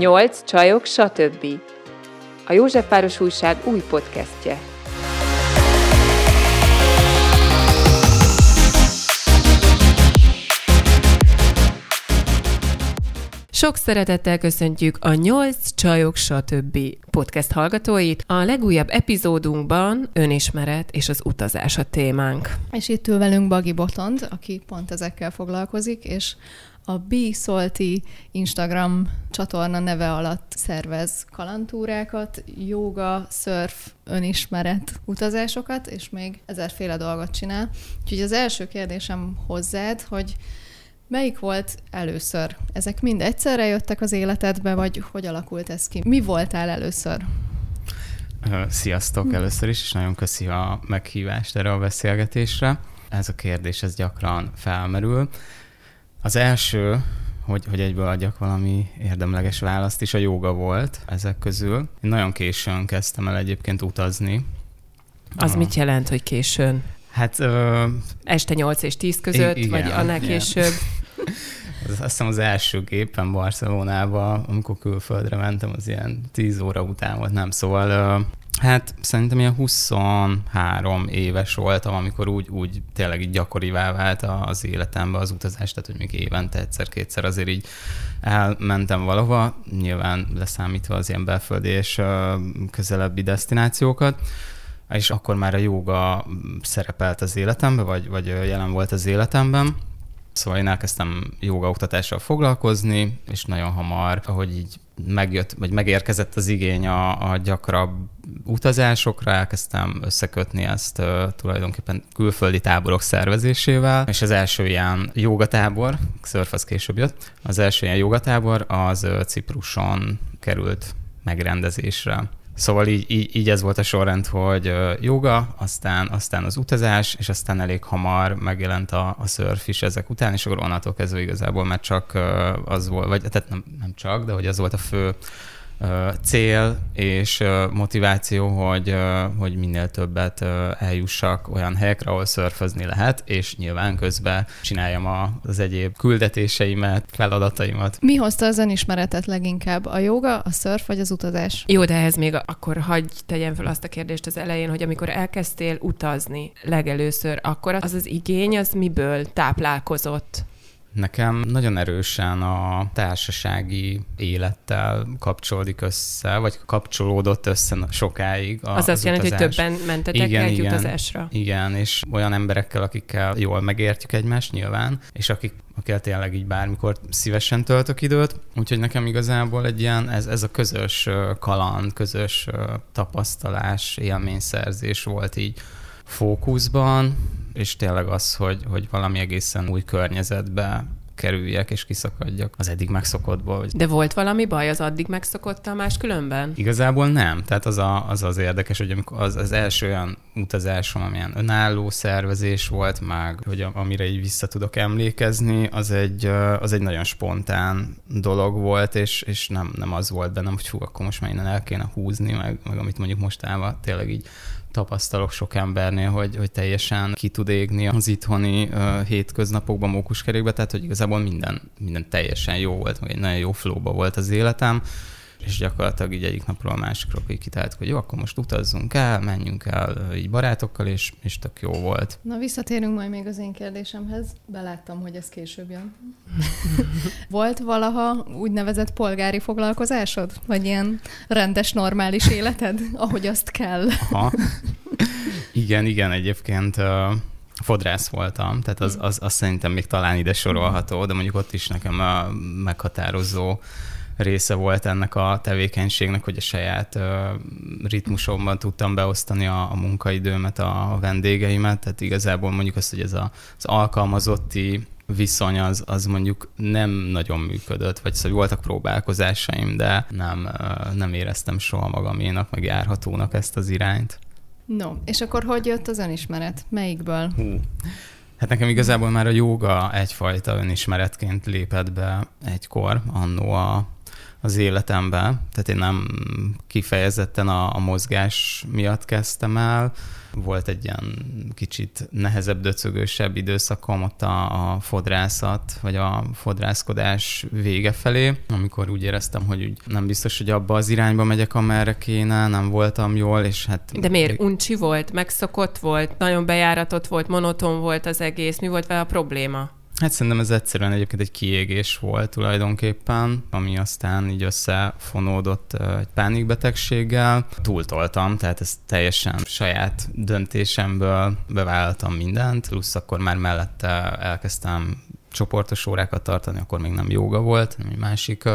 Nyolc csajok, stb. A József Újság új podcastje. Sok szeretettel köszöntjük a Nyolc Csajok stb. podcast hallgatóit. A legújabb epizódunkban önismeret és az utazás a témánk. És itt ül velünk Bagi Botond, aki pont ezekkel foglalkozik, és a Be Salty Instagram csatorna neve alatt szervez kalantúrákat, joga, surf, önismeret utazásokat, és még ezerféle dolgot csinál. Úgyhogy az első kérdésem hozzád, hogy Melyik volt először? Ezek mind egyszerre jöttek az életedbe, vagy hogy alakult ez ki? Mi voltál először? Sziasztok hm. először is, és nagyon köszi a meghívást erre a beszélgetésre. Ez a kérdés, ez gyakran felmerül. Az első, hogy, hogy egyből adjak valami érdemleges választ is, a joga volt ezek közül. Én nagyon későn kezdtem el egyébként utazni. Az a... mit jelent, hogy későn? Hát... Ö... Este 8 és 10 között, igen, vagy annál igen. később? Az, azt hiszem az első gépen Barcelonába, amikor külföldre mentem, az ilyen 10 óra után volt, nem? Szóval Hát szerintem ilyen 23 éves voltam, amikor úgy, úgy tényleg így gyakorivá vált az életembe az utazás, tehát hogy még évente egyszer-kétszer azért így elmentem valahova, nyilván leszámítva az ilyen belföldi és közelebbi destinációkat, és akkor már a joga szerepelt az életemben, vagy, vagy jelen volt az életemben. Szóval én elkezdtem joga oktatással foglalkozni, és nagyon hamar, ahogy így megjött, vagy megérkezett az igény a, a gyakrabb utazásokra, elkezdtem összekötni ezt uh, tulajdonképpen külföldi táborok szervezésével, és az első ilyen jogatábor, szörf az később jött, az első ilyen jogatábor az uh, Cipruson került megrendezésre. Szóval így, így, így ez volt a sorrend, hogy joga, aztán, aztán az utazás, és aztán elég hamar megjelent a, a szörf is ezek után, és akkor onnantól kezdve igazából, mert csak az volt, vagy tehát nem, nem csak, de hogy az volt a fő cél és motiváció, hogy, hogy minél többet eljussak olyan helyekre, ahol szörfözni lehet, és nyilván közben csináljam az egyéb küldetéseimet, feladataimat. Mi hozta az önismeretet leginkább? A joga, a szörf vagy az utazás? Jó, de ehhez még akkor hagyj tegyem fel azt a kérdést az elején, hogy amikor elkezdtél utazni legelőször, akkor az az igény az miből táplálkozott? Nekem nagyon erősen a társasági élettel kapcsolódik össze, vagy kapcsolódott össze sokáig. A, az, az azt jelenti, hogy többen mentetek igen, egy igen, utazásra? Igen, és olyan emberekkel, akikkel jól megértjük egymást nyilván, és akik akikkel tényleg így bármikor szívesen töltök időt. Úgyhogy nekem igazából egy ilyen, ez, ez a közös kaland, közös tapasztalás, élményszerzés volt így fókuszban, és tényleg az, hogy, hogy valami egészen új környezetbe kerüljek és kiszakadjak az eddig megszokottból. De volt valami baj az addig megszokottal más különben? Igazából nem. Tehát az a, az, az érdekes, hogy amikor az, az első olyan utazásom, amilyen önálló szervezés volt, meg hogy amire így vissza tudok emlékezni, az egy, az egy nagyon spontán dolog volt, és, és nem, nem az volt bennem, hogy fú, akkor most már innen el kéne húzni, meg, meg amit mondjuk mostában tényleg így tapasztalok sok embernél, hogy, hogy teljesen ki tud égni az itthoni uh, hétköznapokban mókuskerékbe, tehát hogy igazából minden, minden teljesen jó volt, vagy egy nagyon jó flóba volt az életem, és gyakorlatilag így egyik napról a másikra így kitáltuk, hogy jó, akkor most utazzunk el, menjünk el így barátokkal, és, és tök jó volt. Na, visszatérünk majd még az én kérdésemhez. Beláttam, hogy ez később jön. volt valaha úgynevezett polgári foglalkozásod? Vagy ilyen rendes, normális életed, ahogy azt kell? Aha. Igen, igen, egyébként uh, fodrász voltam, tehát az, az, az szerintem még talán ide sorolható, de mondjuk ott is nekem a meghatározó része volt ennek a tevékenységnek, hogy a saját ritmusomban tudtam beosztani a, a munkaidőmet, a, a vendégeimet, tehát igazából mondjuk azt, hogy ez a, az alkalmazotti viszony az, az mondjuk nem nagyon működött, vagy szóval voltak próbálkozásaim, de nem, nem éreztem soha magaménak, meg járhatónak ezt az irányt. No, és akkor hogy jött az önismeret? Melyikből? Hú. Hát nekem igazából már a joga egyfajta önismeretként lépett be egykor, annó a az életemben, tehát én nem kifejezetten a, a mozgás miatt kezdtem el, Volt egy ilyen kicsit nehezebb, döcögősebb időszakom ott a, a fodrászat, vagy a fodrászkodás vége felé, amikor úgy éreztem, hogy úgy nem biztos, hogy abba az irányba megyek, amerre kéne, nem voltam jól, és hát... De miért? Uncsi volt, megszokott volt, nagyon bejáratott volt, monoton volt az egész, mi volt vele a probléma? Hát szerintem ez egyszerűen egyébként egy kiégés volt tulajdonképpen, ami aztán így összefonódott egy pánikbetegséggel. Túltoltam, tehát ez teljesen saját döntésemből bevállaltam mindent, plusz akkor már mellette elkezdtem csoportos órákat tartani, akkor még nem joga volt, hanem egy másik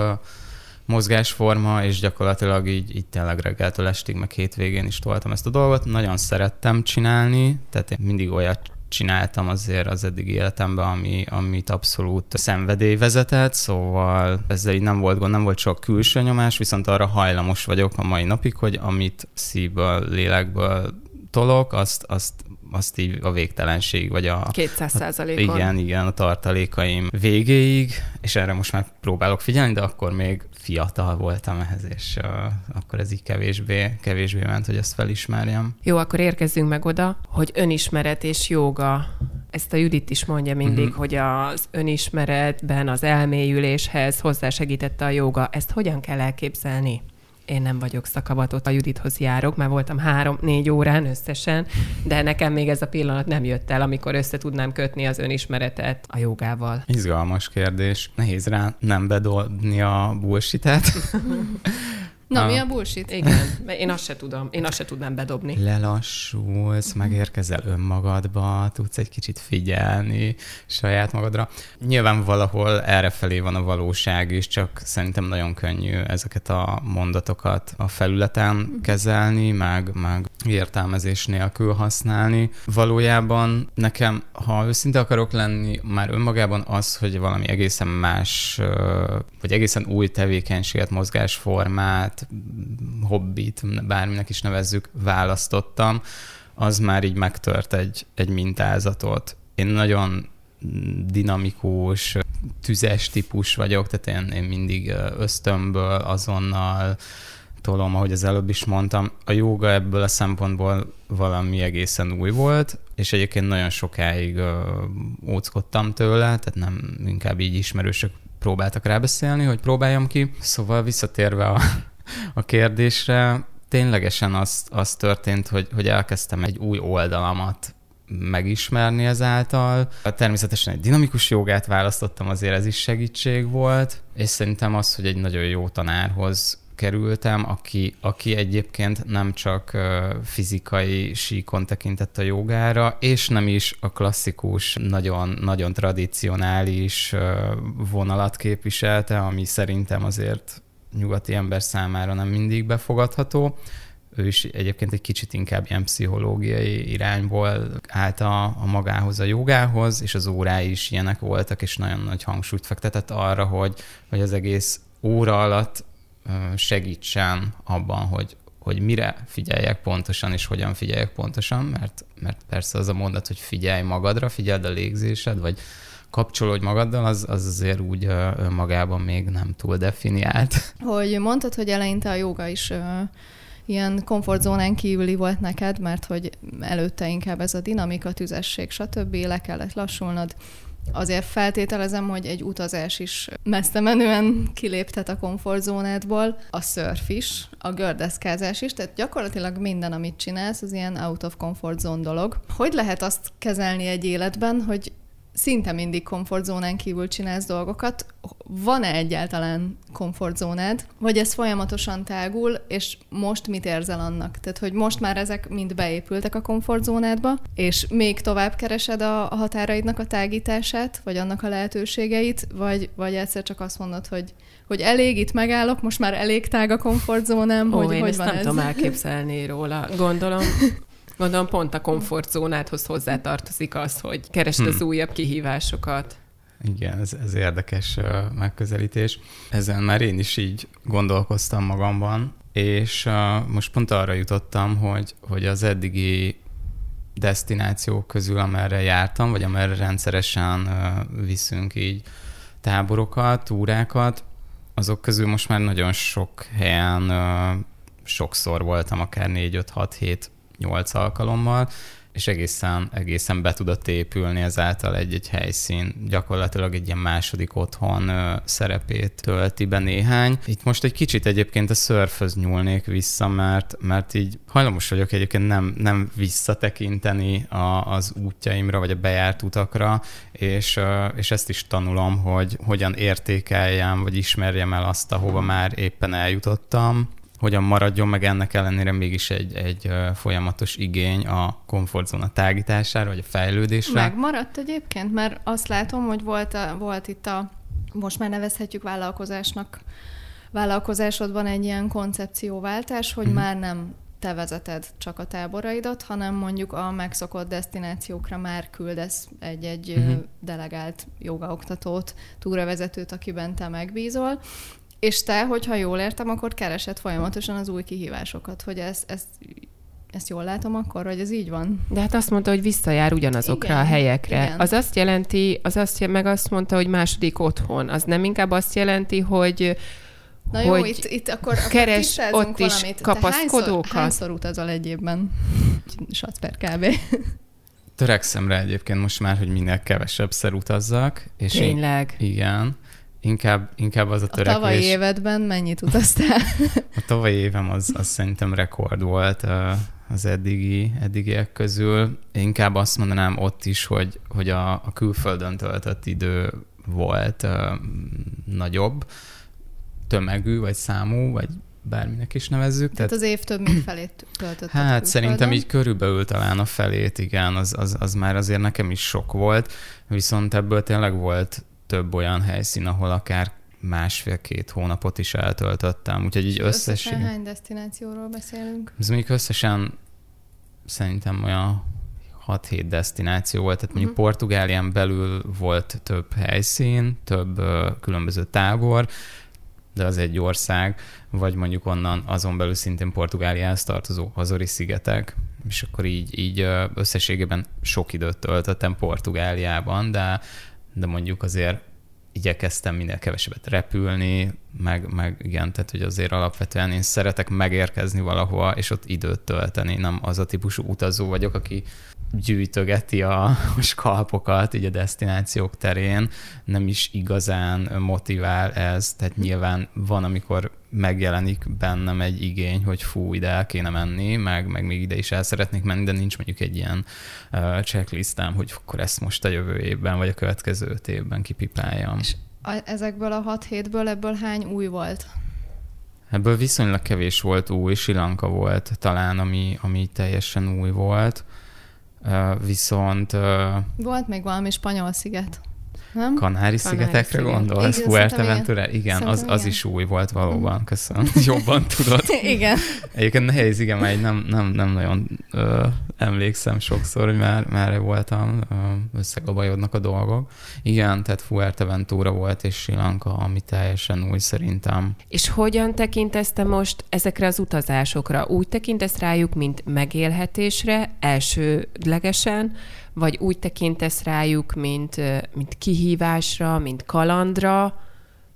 mozgásforma, és gyakorlatilag így, így tényleg reggeltől estig, meg hétvégén is toltam ezt a dolgot. Nagyon szerettem csinálni, tehát én mindig olyat csináltam azért az eddig életemben, ami, amit abszolút szenvedély vezetett, szóval ezzel így nem volt gond, nem volt sok külső nyomás, viszont arra hajlamos vagyok a mai napig, hogy amit szívből, lélekből tolok, azt, azt azt így a végtelenség, vagy a... 200 százalékon. Igen, igen, a tartalékaim végéig, és erre most már próbálok figyelni, de akkor még fiatal voltam ehhez, és uh, akkor ez így kevésbé, kevésbé ment, hogy ezt felismerjem. Jó, akkor érkezzünk meg oda, hogy önismeret és joga ezt a Judit is mondja mindig, uh-huh. hogy az önismeretben az elmélyüléshez hozzásegítette a joga. Ezt hogyan kell elképzelni? Én nem vagyok szakavatott, a Judithoz járok, már voltam három-négy órán összesen, de nekem még ez a pillanat nem jött el, amikor össze tudnám kötni az önismeretet a jogával. Izgalmas kérdés. Nehéz rá nem bedolni a bullshit Na, a... mi a bullshit? Igen, én azt se tudom, én azt se tudnám bedobni. Lelassulsz, megérkezel önmagadba, tudsz egy kicsit figyelni saját magadra. Nyilván valahol errefelé van a valóság is, csak szerintem nagyon könnyű ezeket a mondatokat a felületen kezelni, meg, meg értelmezés nélkül használni. Valójában nekem, ha őszinte akarok lenni, már önmagában az, hogy valami egészen más, vagy egészen új tevékenységet, mozgásformát, saját hobbit, bárminek is nevezzük, választottam, az már így megtört egy, egy mintázatot. Én nagyon dinamikus, tüzes típus vagyok, tehát én, én mindig ösztönből, azonnal tolom, ahogy az előbb is mondtam. A jóga ebből a szempontból valami egészen új volt, és egyébként nagyon sokáig óckodtam tőle, tehát nem inkább így ismerősök próbáltak rábeszélni, hogy próbáljam ki. Szóval visszatérve a, a kérdésre, ténylegesen az, az történt, hogy, hogy elkezdtem egy új oldalamat megismerni ezáltal. Természetesen egy dinamikus jogát választottam, azért ez is segítség volt, és szerintem az, hogy egy nagyon jó tanárhoz kerültem, aki, aki egyébként nem csak fizikai síkon tekintett a jogára, és nem is a klasszikus, nagyon, nagyon tradicionális vonalat képviselte, ami szerintem azért nyugati ember számára nem mindig befogadható. Ő is egyébként egy kicsit inkább ilyen pszichológiai irányból állt a, a magához, a jogához, és az órái is ilyenek voltak, és nagyon nagy hangsúlyt fektetett arra, hogy, hogy az egész óra alatt segítsen abban, hogy, hogy mire figyeljek pontosan, és hogyan figyeljek pontosan, mert, mert persze az a mondat, hogy figyelj magadra, figyeld a légzésed, vagy kapcsolódj magaddal, az, az azért úgy magában még nem túl definiált. Hogy mondtad, hogy eleinte a joga is ilyen komfortzónán kívüli volt neked, mert hogy előtte inkább ez a dinamika, tüzesség, stb. le kellett lassulnod. Azért feltételezem, hogy egy utazás is messze menően kiléptet a komfortzónádból, a szörf is, a gördeszkázás is, tehát gyakorlatilag minden, amit csinálsz, az ilyen out of comfort zone dolog. Hogy lehet azt kezelni egy életben, hogy szinte mindig komfortzónán kívül csinálsz dolgokat. Van-e egyáltalán komfortzónád, vagy ez folyamatosan tágul, és most mit érzel annak? Tehát, hogy most már ezek mind beépültek a komfortzónádba, és még tovább keresed a, határaidnak a tágítását, vagy annak a lehetőségeit, vagy, vagy egyszer csak azt mondod, hogy hogy elég, itt megállok, most már elég tág a komfortzónám, Ó, hogy, én hogy ezt van nem ez? tudom elképzelni róla. Gondolom, Gondolom pont a komfortzónádhoz hozzátartozik az, hogy keresd hmm. az újabb kihívásokat. Igen, ez, ez érdekes megközelítés. Ezen már én is így gondolkoztam magamban, és most pont arra jutottam, hogy, hogy az eddigi destinációk közül, amerre jártam, vagy amerre rendszeresen viszünk így táborokat, túrákat, azok közül most már nagyon sok helyen sokszor voltam, akár 4-5-6 hét nyolc alkalommal, és egészen, egészen be tudott épülni ezáltal egy-egy helyszín. Gyakorlatilag egy ilyen második otthon szerepét tölti be néhány. Itt most egy kicsit egyébként a szörföz nyúlnék vissza, mert, mert így hajlamos vagyok egyébként nem, nem visszatekinteni a, az útjaimra, vagy a bejárt utakra, és, és ezt is tanulom, hogy hogyan értékeljem, vagy ismerjem el azt, ahova már éppen eljutottam, hogyan maradjon meg ennek ellenére mégis egy, egy folyamatos igény a komfortzóna tágítására, vagy a fejlődésre. Megmaradt egyébként, mert azt látom, hogy volt, a, volt itt a, most már nevezhetjük vállalkozásnak, vállalkozásodban egy ilyen koncepcióváltás, hogy uh-huh. már nem te vezeted csak a táboraidat, hanem mondjuk a megszokott destinációkra már küldesz egy-egy uh-huh. delegált jogaoktatót, túravezetőt, akiben te megbízol, és te, hogyha jól értem, akkor keresed folyamatosan az új kihívásokat, hogy ez, ezt, ezt jól látom akkor, hogy ez így van? De hát azt mondta, hogy visszajár ugyanazokra igen, a helyekre. Igen. Az azt jelenti, az azt, meg azt mondta, hogy második otthon. Az nem inkább azt jelenti, hogy Na jó, hogy itt, itt akkor, keres akkor ott is valamit. kapaszkodókat. Hányszor, hányszor utazol egy évben? Sac per kb. Törekszem rá egyébként most már, hogy minél kevesebbszer utazzak. És Tényleg? Én, igen. Inkább, inkább az a törekvés. A tavalyi évedben mennyit utaztál? a tavalyi évem az, az szerintem rekord volt az eddigi, eddigiek közül. Inkább azt mondanám ott is, hogy, hogy a, a külföldön töltött idő volt nagyobb, tömegű, vagy számú, vagy bárminek is nevezzük. Tehát, tehát az év több mint felét töltött. Hát szerintem így körülbelül talán a felét, igen, az, az, az már azért nekem is sok volt, viszont ebből tényleg volt több olyan helyszín, ahol akár másfél-két hónapot is eltöltöttem. Úgyhogy így összesen... Összesen hány destinációról beszélünk? Ez mondjuk összesen szerintem olyan 6-7 destináció volt, tehát mondjuk uh-huh. Portugálián belül volt több helyszín, több uh, különböző tábor, de az egy ország, vagy mondjuk onnan azon belül szintén Portugáliához tartozó Hazori szigetek, és akkor így, így összességében sok időt töltöttem Portugáliában, de de mondjuk azért igyekeztem minél kevesebbet repülni, meg, meg igen, tehát hogy azért alapvetően én szeretek megérkezni valahova, és ott időt tölteni, nem az a típusú utazó vagyok, aki gyűjtögeti a, a skalpokat így a destinációk terén, nem is igazán motivál ez, tehát nyilván van, amikor megjelenik bennem egy igény, hogy fú, ide el kéne menni, meg, meg még ide is el szeretnék menni, de nincs mondjuk egy ilyen uh, checklistám, hogy akkor ezt most a jövő évben, vagy a következő évben kipipáljam. És a, ezekből a hat hétből ebből hány új volt? Ebből viszonylag kevés volt új, Silanka volt talán, ami, ami teljesen új volt. Viszont... Volt még valami spanyol sziget nem? Kanári-szigetekre gondolsz? Fuerteventura? Igen, az, az igen. is új volt valóban, köszönöm. Jobban tudod. igen. Egyébként nehéz, igen, mert nem, nem, nem nagyon ö, emlékszem sokszor, hogy már, már voltam, összegabajodnak a dolgok. Igen, tehát Fuerteventura volt és Sri Lanka, ami teljesen új szerintem. És hogyan tekintesz te most ezekre az utazásokra? Úgy tekintesz rájuk, mint megélhetésre elsőlegesen, vagy úgy tekintesz rájuk, mint, mint kihívásra, mint kalandra,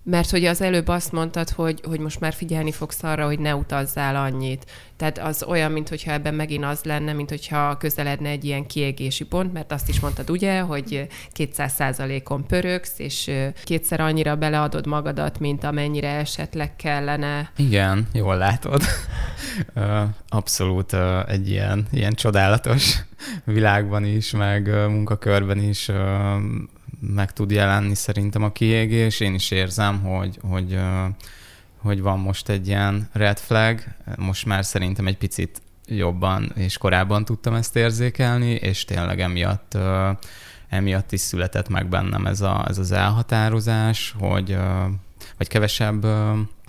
mert hogy az előbb azt mondtad, hogy, hogy most már figyelni fogsz arra, hogy ne utazzál annyit. Tehát az olyan, mintha ebben megint az lenne, mint hogyha közeledne egy ilyen kiégési pont, mert azt is mondtad ugye, hogy 200 százalékon pörögsz, és kétszer annyira beleadod magadat, mint amennyire esetleg kellene. Igen, jól látod. Abszolút egy ilyen, ilyen csodálatos világban is, meg munkakörben is meg tud jelenni szerintem a kiégés. Én is érzem, hogy, hogy, hogy van most egy ilyen red flag. Most már szerintem egy picit jobban és korábban tudtam ezt érzékelni, és tényleg emiatt, emiatt is született meg bennem ez, a, ez az elhatározás, hogy vagy kevesebb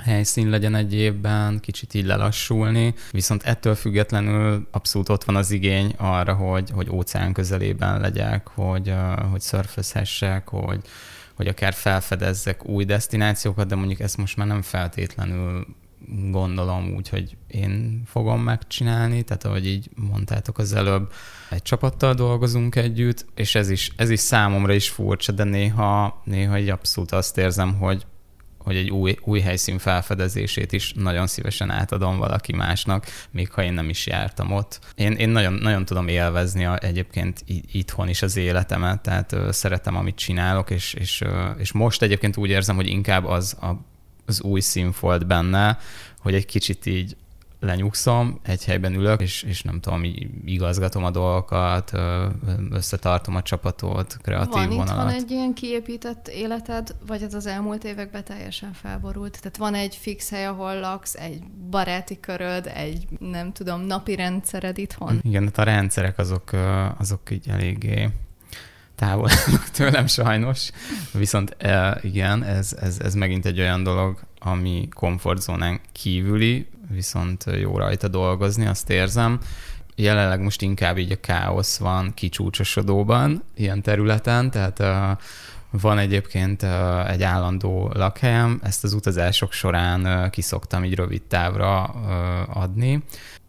helyszín legyen egy évben, kicsit így lelassulni, viszont ettől függetlenül abszolút ott van az igény arra, hogy, hogy óceán közelében legyek, hogy, hogy szörfözhessek, hogy, hogy akár felfedezzek új destinációkat, de mondjuk ezt most már nem feltétlenül gondolom úgy, hogy én fogom megcsinálni, tehát ahogy így mondtátok az előbb, egy csapattal dolgozunk együtt, és ez is, ez is számomra is furcsa, de néha, néha egy abszolút azt érzem, hogy hogy egy új, új helyszín felfedezését is nagyon szívesen átadom valaki másnak, még ha én nem is jártam ott. Én, én nagyon, nagyon tudom élvezni a, egyébként itthon is az életemet, tehát ö, szeretem, amit csinálok, és, és, ö, és most egyébként úgy érzem, hogy inkább az a, az új szín volt benne, hogy egy kicsit így lenyugszom, egy helyben ülök, és, és nem tudom, igazgatom a dolgokat, összetartom a csapatot, kreatív van vonalat. Van egy ilyen kiépített életed, vagy ez az elmúlt években teljesen felborult? Tehát van egy fix hely, ahol laksz, egy baráti köröd, egy nem tudom, napi rendszered itthon? Igen, hát a rendszerek azok, azok így eléggé távol tőlem sajnos, viszont igen, ez, ez, ez megint egy olyan dolog, ami komfortzónán kívüli, viszont jó rajta dolgozni, azt érzem. Jelenleg most inkább így a káosz van kicsúcsosodóban ilyen területen, tehát van egyébként egy állandó lakhelyem, ezt az utazások során kiszoktam így rövid távra uh,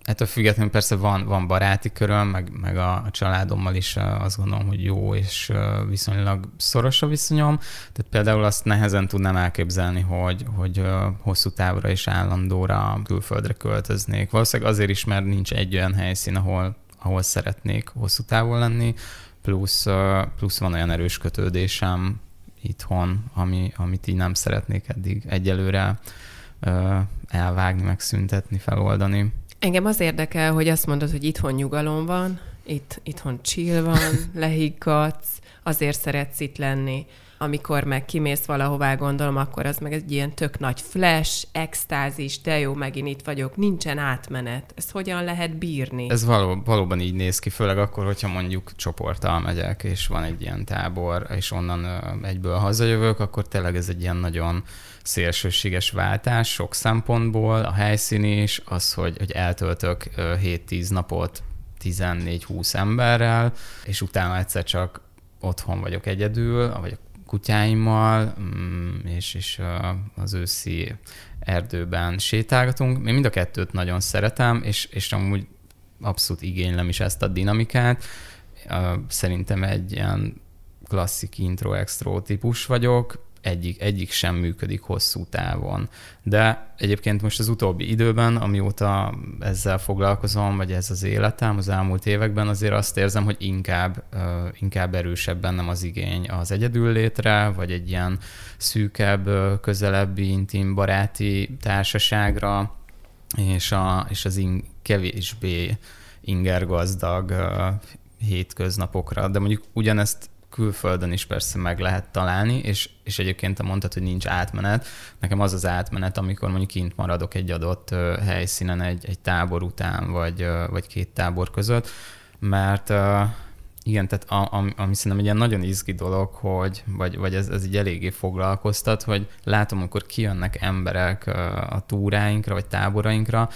adni, Ettől függetlenül persze van, van baráti köröm, meg, meg a, a családommal is azt gondolom, hogy jó és viszonylag szoros a viszonyom. Tehát például azt nehezen tudnám elképzelni, hogy, hogy hosszú távra és állandóra külföldre költöznék. Valószínűleg azért is, mert nincs egy olyan helyszín, ahol, ahol szeretnék hosszú távon lenni, plusz, plusz van olyan erős kötődésem itthon, ami, amit így nem szeretnék eddig egyelőre elvágni, megszüntetni, feloldani. Engem az érdekel, hogy azt mondod, hogy itthon nyugalom van, itt, itthon chill van, lehiggadsz, azért szeretsz itt lenni. Amikor meg kimész valahová, gondolom, akkor az meg egy ilyen tök nagy flash, extázis, de jó, megint itt vagyok, nincsen átmenet. Ezt hogyan lehet bírni? Ez való, valóban így néz ki, főleg akkor, hogyha mondjuk csoporttal megyek, és van egy ilyen tábor, és onnan egyből hazajövök, akkor tényleg ez egy ilyen nagyon szélsőséges váltás sok szempontból, a helyszín is, az, hogy, hogy eltöltök 7-10 napot 14-20 emberrel, és utána egyszer csak otthon vagyok egyedül, vagy a kutyáimmal, mm, és, és az őszi erdőben sétálgatunk. Én mind a kettőt nagyon szeretem, és, és amúgy abszolút igénylem is ezt a dinamikát. Szerintem egy ilyen klasszik intro-extro típus vagyok, egyik, egyik sem működik hosszú távon. De egyébként most az utóbbi időben, amióta ezzel foglalkozom, vagy ez az életem az elmúlt években, azért azt érzem, hogy inkább, inkább erősebb bennem az igény az egyedül létre, vagy egy ilyen szűkebb, közelebbi, intim, baráti társaságra, és, a, és az in, kevésbé ingergazdag hétköznapokra. De mondjuk ugyanezt külföldön is persze meg lehet találni, és, és egyébként te mondtad, hogy nincs átmenet. Nekem az az átmenet, amikor mondjuk kint maradok egy adott helyszínen egy, egy tábor után, vagy, vagy két tábor között, mert igen, tehát a, ami, ami szerintem egy ilyen nagyon izgi dolog, hogy, vagy, vagy ez, ez így eléggé foglalkoztat, hogy látom, amikor kijönnek emberek a túráinkra, vagy táborainkra,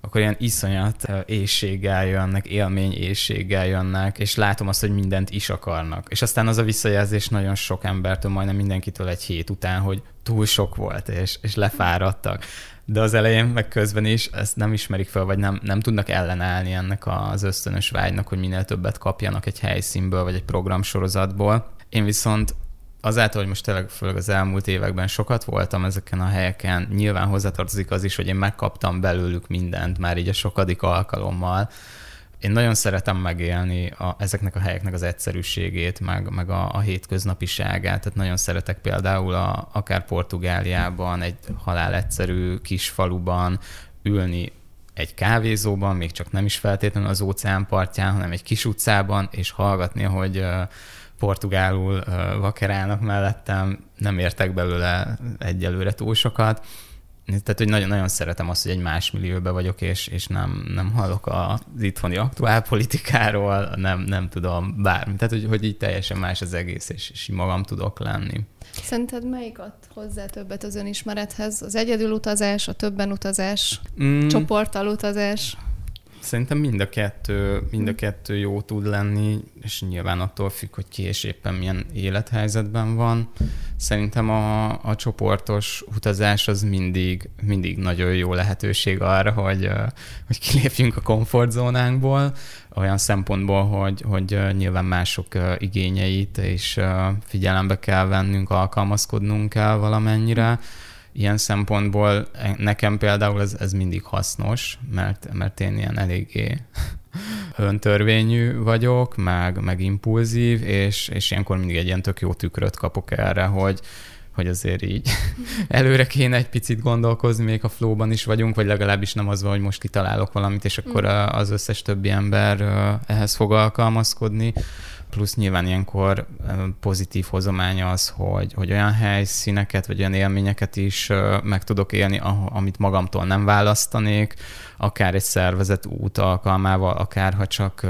akkor ilyen iszonyat éjséggel jönnek, élmény éjséggel jönnek, és látom azt, hogy mindent is akarnak. És aztán az a visszajelzés nagyon sok embertől, majdnem mindenkitől egy hét után, hogy túl sok volt, és, és lefáradtak. De az elején, meg közben is ezt nem ismerik fel, vagy nem, nem tudnak ellenállni ennek az ösztönös vágynak, hogy minél többet kapjanak egy helyszínből, vagy egy programsorozatból. Én viszont azáltal, hogy most tényleg főleg az elmúlt években sokat voltam ezeken a helyeken, nyilván hozzátartozik az is, hogy én megkaptam belőlük mindent már így a sokadik alkalommal. Én nagyon szeretem megélni a, ezeknek a helyeknek az egyszerűségét, meg, meg a, a hétköznapiságát. Tehát nagyon szeretek például a, akár Portugáliában, egy halál egyszerű kis faluban ülni egy kávézóban, még csak nem is feltétlenül az óceán partján, hanem egy kis utcában, és hallgatni, hogy uh, portugálul vakerálnak mellettem, nem értek belőle egyelőre túl sokat. Tehát, hogy nagyon-nagyon szeretem azt, hogy egy más millióbe vagyok, és, és nem, nem hallok az itthoni aktuál politikáról, nem, nem tudom bármi. Tehát, hogy, hogy így teljesen más az egész, és, és magam tudok lenni. Szerinted melyik ad hozzá többet az önismerethez? Az egyedül utazás, a többen utazás, mm. csoporttal utazás? Szerintem mind a, kettő, mind a kettő jó tud lenni, és nyilván attól függ, hogy ki és éppen milyen élethelyzetben van. Szerintem a, a csoportos utazás az mindig, mindig nagyon jó lehetőség arra, hogy, hogy kilépjünk a komfortzónánkból, olyan szempontból, hogy, hogy nyilván mások igényeit és figyelembe kell vennünk, alkalmazkodnunk kell valamennyire ilyen szempontból nekem például ez, ez mindig hasznos, mert, mert én ilyen eléggé öntörvényű vagyok, meg, meg impulzív, és, és ilyenkor mindig egy ilyen tök jó tükröt kapok erre, hogy, hogy azért így előre kéne egy picit gondolkozni, még a flóban is vagyunk, vagy legalábbis nem az van, hogy most kitalálok valamit, és akkor mm. az összes többi ember ehhez fog alkalmazkodni. Plusz nyilván ilyenkor pozitív hozománya az, hogy, hogy olyan helyszíneket, vagy olyan élményeket is meg tudok élni, amit magamtól nem választanék, akár egy szervezet út alkalmával, akár ha csak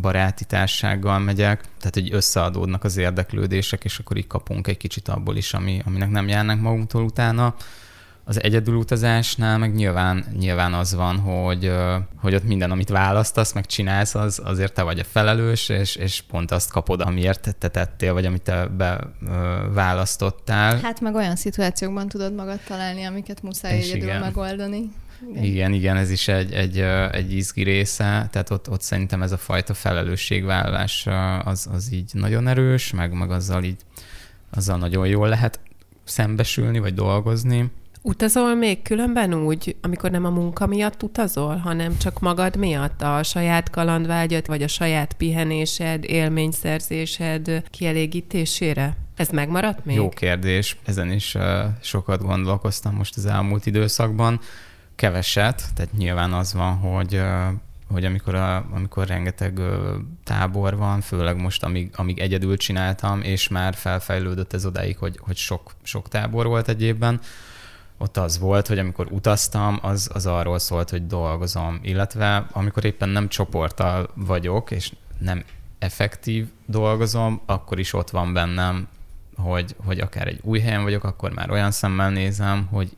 baráti társággal megyek, tehát hogy összeadódnak az érdeklődések, és akkor így kapunk egy kicsit abból is, ami, aminek nem járnak magunktól utána. Az egyedülutazásnál meg nyilván, nyilván az van, hogy, hogy ott minden, amit választasz, meg csinálsz, az, azért te vagy a felelős, és, és pont azt kapod, amiért te tettél, vagy amit te beválasztottál. Hát meg olyan szituációkban tudod magad találni, amiket muszáj és egyedül igen. megoldani. Igen. igen, igen, ez is egy, egy, egy izgi része, tehát ott, ott szerintem ez a fajta felelősségvállalás az, az így nagyon erős, meg, meg azzal így azzal nagyon jól lehet szembesülni, vagy dolgozni. Utazol még különben úgy, amikor nem a munka miatt utazol, hanem csak magad miatt a saját kalandvágyat, vagy a saját pihenésed, élményszerzésed kielégítésére? Ez megmaradt még? Jó kérdés. Ezen is sokat gondolkoztam most az elmúlt időszakban. Keveset, tehát nyilván az van, hogy hogy amikor, a, amikor rengeteg ö, tábor van, főleg most, amíg, amíg egyedül csináltam, és már felfejlődött ez odáig, hogy, hogy sok, sok tábor volt egy évben, ott az volt, hogy amikor utaztam, az, az arról szólt, hogy dolgozom, illetve amikor éppen nem csoporttal vagyok, és nem effektív dolgozom, akkor is ott van bennem, hogy, hogy akár egy új helyen vagyok, akkor már olyan szemmel nézem, hogy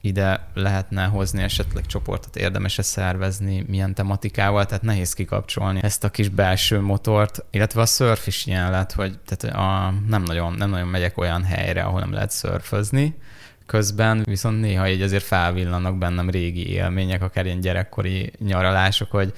ide lehetne hozni esetleg csoportot, érdemes-e szervezni, milyen tematikával, tehát nehéz kikapcsolni ezt a kis belső motort, illetve a szörf is ilyen lett, hogy tehát a, nem, nagyon, nem nagyon megyek olyan helyre, ahol nem lehet szörfözni, közben viszont néha így azért felvillanak bennem régi élmények, akár ilyen gyerekkori nyaralások, hogy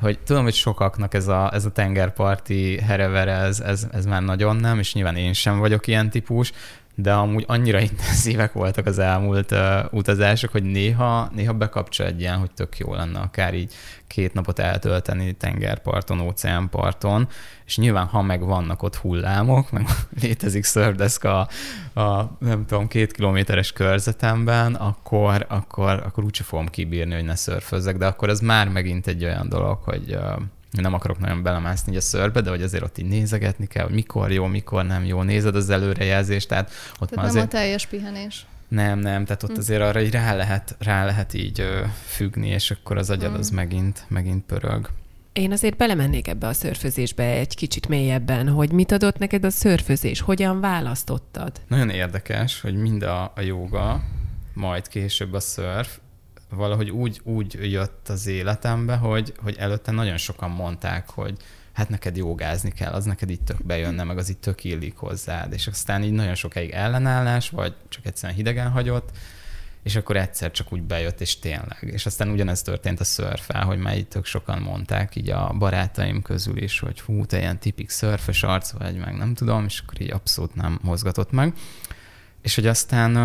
hogy tudom, hogy sokaknak ez a, ez a tengerparti herevere, ez, ez, ez már nagyon nem, és nyilván én sem vagyok ilyen típus, de amúgy annyira intenzívek voltak az elmúlt uh, utazások, hogy néha, néha bekapcsol egy ilyen, hogy tök jó lenne akár így két napot eltölteni tengerparton, óceánparton, és nyilván, ha meg vannak ott hullámok, meg létezik szördeszka a, a, nem tudom, két kilométeres körzetemben, akkor, akkor, akkor úgyse fogom kibírni, hogy ne szörfözzek, de akkor az már megint egy olyan dolog, hogy uh, nem akarok nagyon belemászni a szörbe, de hogy azért ott így nézegetni kell, hogy mikor jó, mikor nem jó, nézed az előrejelzést, tehát ott tehát már nem azért... a teljes pihenés. Nem, nem, tehát ott hm. azért arra így rá lehet, rá lehet így ö, függni, és akkor az agyad hm. az megint, megint pörög. Én azért belemennék ebbe a szörfözésbe egy kicsit mélyebben, hogy mit adott neked a szörfözés, hogyan választottad? Nagyon érdekes, hogy mind a, a joga, majd később a szörf, valahogy úgy, úgy jött az életembe, hogy, hogy előtte nagyon sokan mondták, hogy hát neked jogázni kell, az neked itt tök bejönne, meg az itt tök illik hozzád, és aztán így nagyon sokáig ellenállás, vagy csak egyszerűen hidegen hagyott, és akkor egyszer csak úgy bejött, és tényleg. És aztán ugyanez történt a szörfel, hogy már itt tök sokan mondták így a barátaim közül is, hogy hú, te ilyen tipik szörfös arc vagy, meg nem tudom, és akkor így abszolút nem mozgatott meg. És hogy aztán,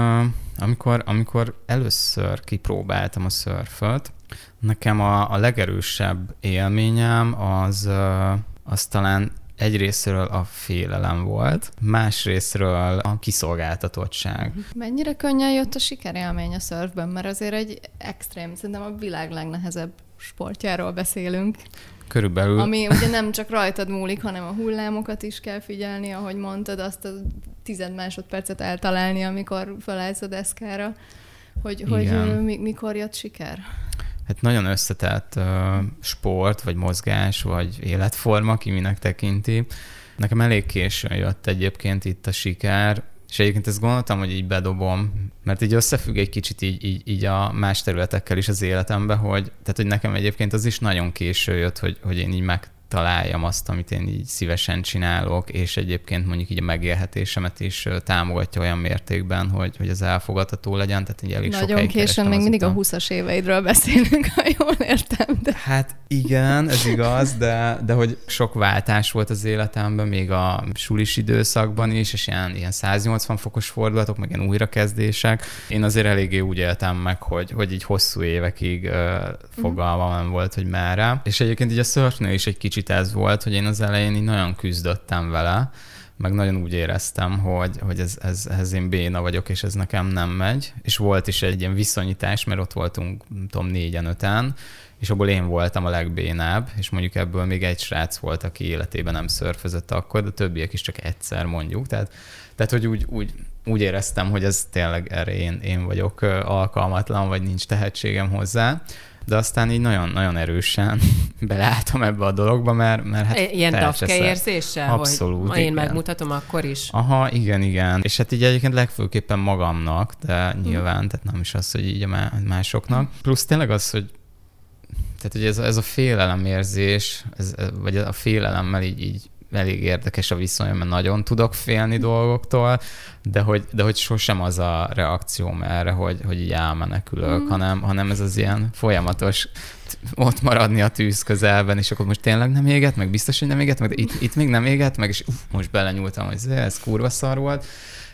amikor, amikor először kipróbáltam a szörföt, nekem a, a legerősebb élményem az, az talán egyrésztről a félelem volt, másrésztről a kiszolgáltatottság. Mennyire könnyen jött a sikerélmény a szörfben, mert azért egy extrém, szerintem a világ legnehezebb sportjáról beszélünk. Körülbelül. Ami ugye nem csak rajtad múlik, hanem a hullámokat is kell figyelni, ahogy mondtad, azt a tized másodpercet eltalálni, amikor felállsz a deszkára, hogy, hogy mi, mikor jött siker? Hát nagyon összetett uh, sport, vagy mozgás, vagy életforma, ki minek tekinti. Nekem elég későn jött egyébként itt a siker, és egyébként ezt gondoltam, hogy így bedobom, mert így összefügg egy kicsit így, így, így a más területekkel is az életembe, hogy, tehát, hogy nekem egyébként az is nagyon késő jött, hogy, hogy én így meg megtaláljam azt, amit én így szívesen csinálok, és egyébként mondjuk így a megélhetésemet is támogatja olyan mértékben, hogy, hogy az elfogadható legyen. Tehát így elég Nagyon későn, még mindig a 20-as éveidről beszélünk, ha jól értem. De... Hát igen, ez igaz, de, de hogy sok váltás volt az életemben, még a sulis időszakban is, és ilyen, ilyen 180 fokos fordulatok, meg ilyen újrakezdések. Én azért eléggé úgy éltem meg, hogy, hogy így hosszú évekig uh, fogalmam nem volt, hogy merre. És egyébként így a surfnél is egy kicsit ez volt, hogy én az elején így nagyon küzdöttem vele, meg nagyon úgy éreztem, hogy, hogy ez, ez, ez én béna vagyok, és ez nekem nem megy. És volt is egy ilyen viszonyítás, mert ott voltunk, nem tudom, négyen, öten, és abból én voltam a legbénább, és mondjuk ebből még egy srác volt, aki életében nem szörfözött akkor, de többiek is csak egyszer mondjuk. Tehát, tehát hogy úgy, úgy, úgy éreztem, hogy ez tényleg erre én, én vagyok alkalmatlan, vagy nincs tehetségem hozzá de aztán így nagyon-nagyon erősen beleálltam ebbe a dologba, mert, mert hát Ilyen dafke érzéssel, Abszolút, hogy én megmutatom akkor is? Aha, igen, igen. És hát így egyébként legfőképpen magamnak, de nyilván, tehát nem is az, hogy így a másoknak. Plusz tényleg az, hogy tehát hogy ez, ez a félelemérzés, ez, vagy a félelemmel így, így elég érdekes a viszony, mert nagyon tudok félni dolgoktól, de hogy, de hogy sosem az a reakcióm erre, hogy, hogy így elmenekülök, mm. hanem, hanem ez az ilyen folyamatos ott maradni a tűz közelben, és akkor most tényleg nem éget, meg biztos, hogy nem éget, meg de itt, itt még nem éget, meg és uff, most belenyúltam, hogy ez kurva szar volt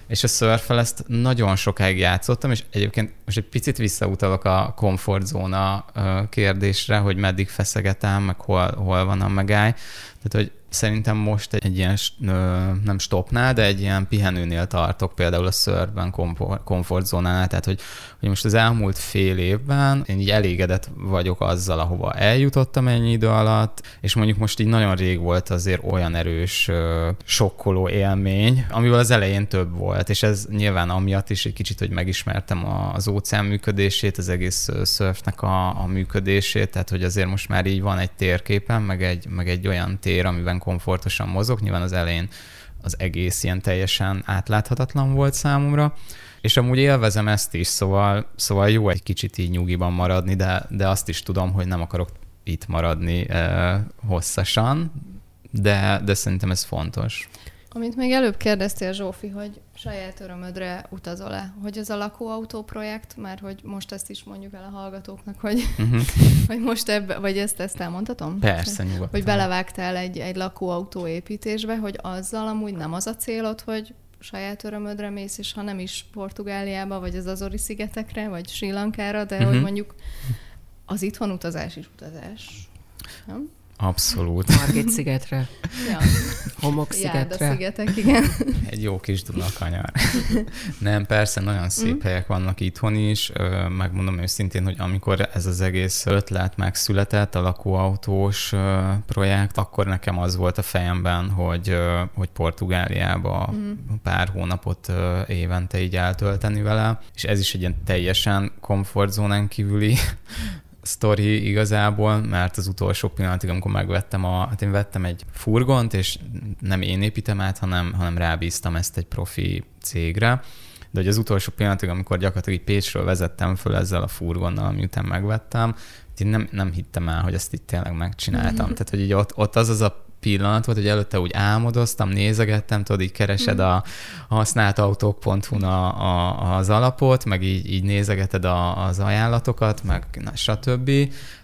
és a szörfel ezt nagyon sokáig játszottam, és egyébként most egy picit visszautalok a komfortzóna kérdésre, hogy meddig feszegetem, meg hol, hol van a megáll. Tehát, hogy szerintem most egy, egy ilyen, nem stopnál, de egy ilyen pihenőnél tartok, például a szörben komfortzónánál, tehát hogy, hogy most az elmúlt fél évben én így elégedett vagyok azzal, ahova eljutottam ennyi idő alatt, és mondjuk most így nagyon rég volt azért olyan erős, sokkoló élmény, amivel az elején több volt, és ez nyilván amiatt is egy kicsit, hogy megismertem az óceán működését, az egész szörfnek a, a működését, tehát hogy azért most már így van egy térképen, meg egy, meg egy olyan tér, amiben komfortosan mozog. Nyilván az elején az egész ilyen teljesen átláthatatlan volt számomra, és amúgy élvezem ezt is, szóval, szóval jó egy kicsit így nyugiban maradni, de, de azt is tudom, hogy nem akarok itt maradni eh, hosszasan, de, de szerintem ez fontos. Amit még előbb kérdeztél, Zsófi, hogy saját örömödre utazol-e? Hogy ez a lakóautó projekt, mert hogy most ezt is mondjuk el a hallgatóknak, hogy, uh-huh. hogy most ebbe, vagy ezt, ezt elmondhatom? Persze, nyugodtan. Hogy belevágtál egy, egy lakóautó építésbe, hogy azzal amúgy nem az a célod, hogy saját örömödre mész, és ha nem is Portugáliába, vagy az Azori szigetekre, vagy Sri Lankára, de uh-huh. hogy mondjuk az itthon utazás is utazás. Nem? Abszolút. Margit szigetre. Ja. Homok szigetre. szigetek, igen. Egy jó kis Dunakanyar. Nem, persze, nagyon szép mm. helyek vannak itthon is. Megmondom őszintén, hogy amikor ez az egész ötlet megszületett, a lakóautós projekt, akkor nekem az volt a fejemben, hogy, hogy Portugáliába mm. pár hónapot évente így eltölteni vele, és ez is egy ilyen teljesen komfortzónán kívüli sztori igazából, mert az utolsó pillanatig, amikor megvettem a, hát én vettem egy furgont, és nem én építem át, hanem, hanem rábíztam ezt egy profi cégre, de hogy az utolsó pillanatig, amikor gyakorlatilag Pécsről vezettem föl ezzel a furgonnal, miután megvettem, én nem, nem hittem el, hogy ezt itt tényleg megcsináltam. Mm-hmm. Tehát, hogy így ott, ott az az a pillanat volt, hogy előtte úgy álmodoztam, nézegettem, tudod, így keresed a, a használt autók.hu-n a, a, az alapot, meg így, így nézegeted a, az ajánlatokat, meg na, stb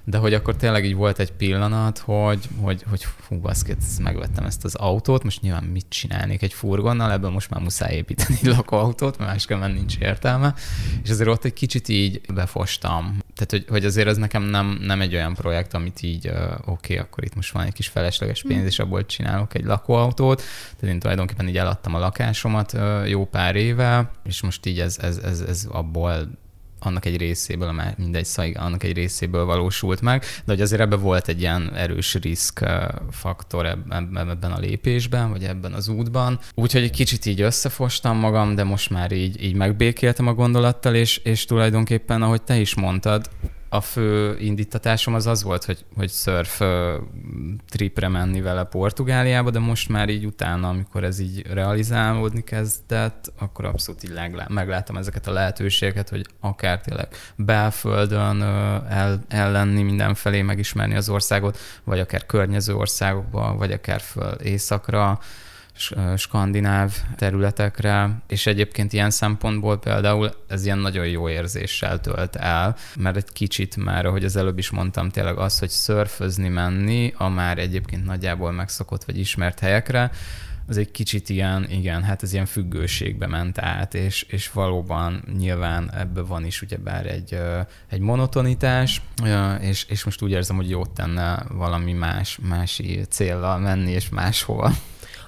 de hogy akkor tényleg így volt egy pillanat, hogy, hogy, hogy fú, baszket, megvettem ezt az autót, most nyilván mit csinálnék egy furgonnal, ebből most már muszáj építeni egy lakóautót, mert máskülönben nincs értelme, és azért ott egy kicsit így befostam. Tehát, hogy, hogy azért ez nekem nem, nem egy olyan projekt, amit így, uh, oké, okay, akkor itt most van egy kis felesleges pénz, mm. és abból csinálok egy lakóautót. Tehát én tulajdonképpen így eladtam a lakásomat uh, jó pár éve, és most így ez, ez, ez, ez abból annak egy részéből, mert mindegy szaig, annak egy részéből valósult meg, de hogy azért ebben volt egy ilyen erős risk faktor ebben a lépésben, vagy ebben az útban. Úgyhogy egy kicsit így összefostam magam, de most már így, így megbékéltem a gondolattal, és, és tulajdonképpen, ahogy te is mondtad, a fő indítatásom az az volt, hogy, hogy surf tripre menni vele Portugáliába, de most már így utána, amikor ez így realizálódni kezdett, akkor abszolút így megláttam ezeket a lehetőségeket, hogy akár tényleg belföldön el, ellenni mindenfelé, megismerni az országot, vagy akár környező országokba, vagy akár föl északra, skandináv területekre, és egyébként ilyen szempontból például ez ilyen nagyon jó érzéssel tölt el, mert egy kicsit már, ahogy az előbb is mondtam, tényleg az, hogy szörfözni menni a már egyébként nagyjából megszokott vagy ismert helyekre, az egy kicsit ilyen, igen, hát ez ilyen függőségbe ment át, és, és valóban nyilván ebben van is ugyebár egy, egy monotonitás, és, és most úgy érzem, hogy jót tenne valami más, mási célral menni, és máshova.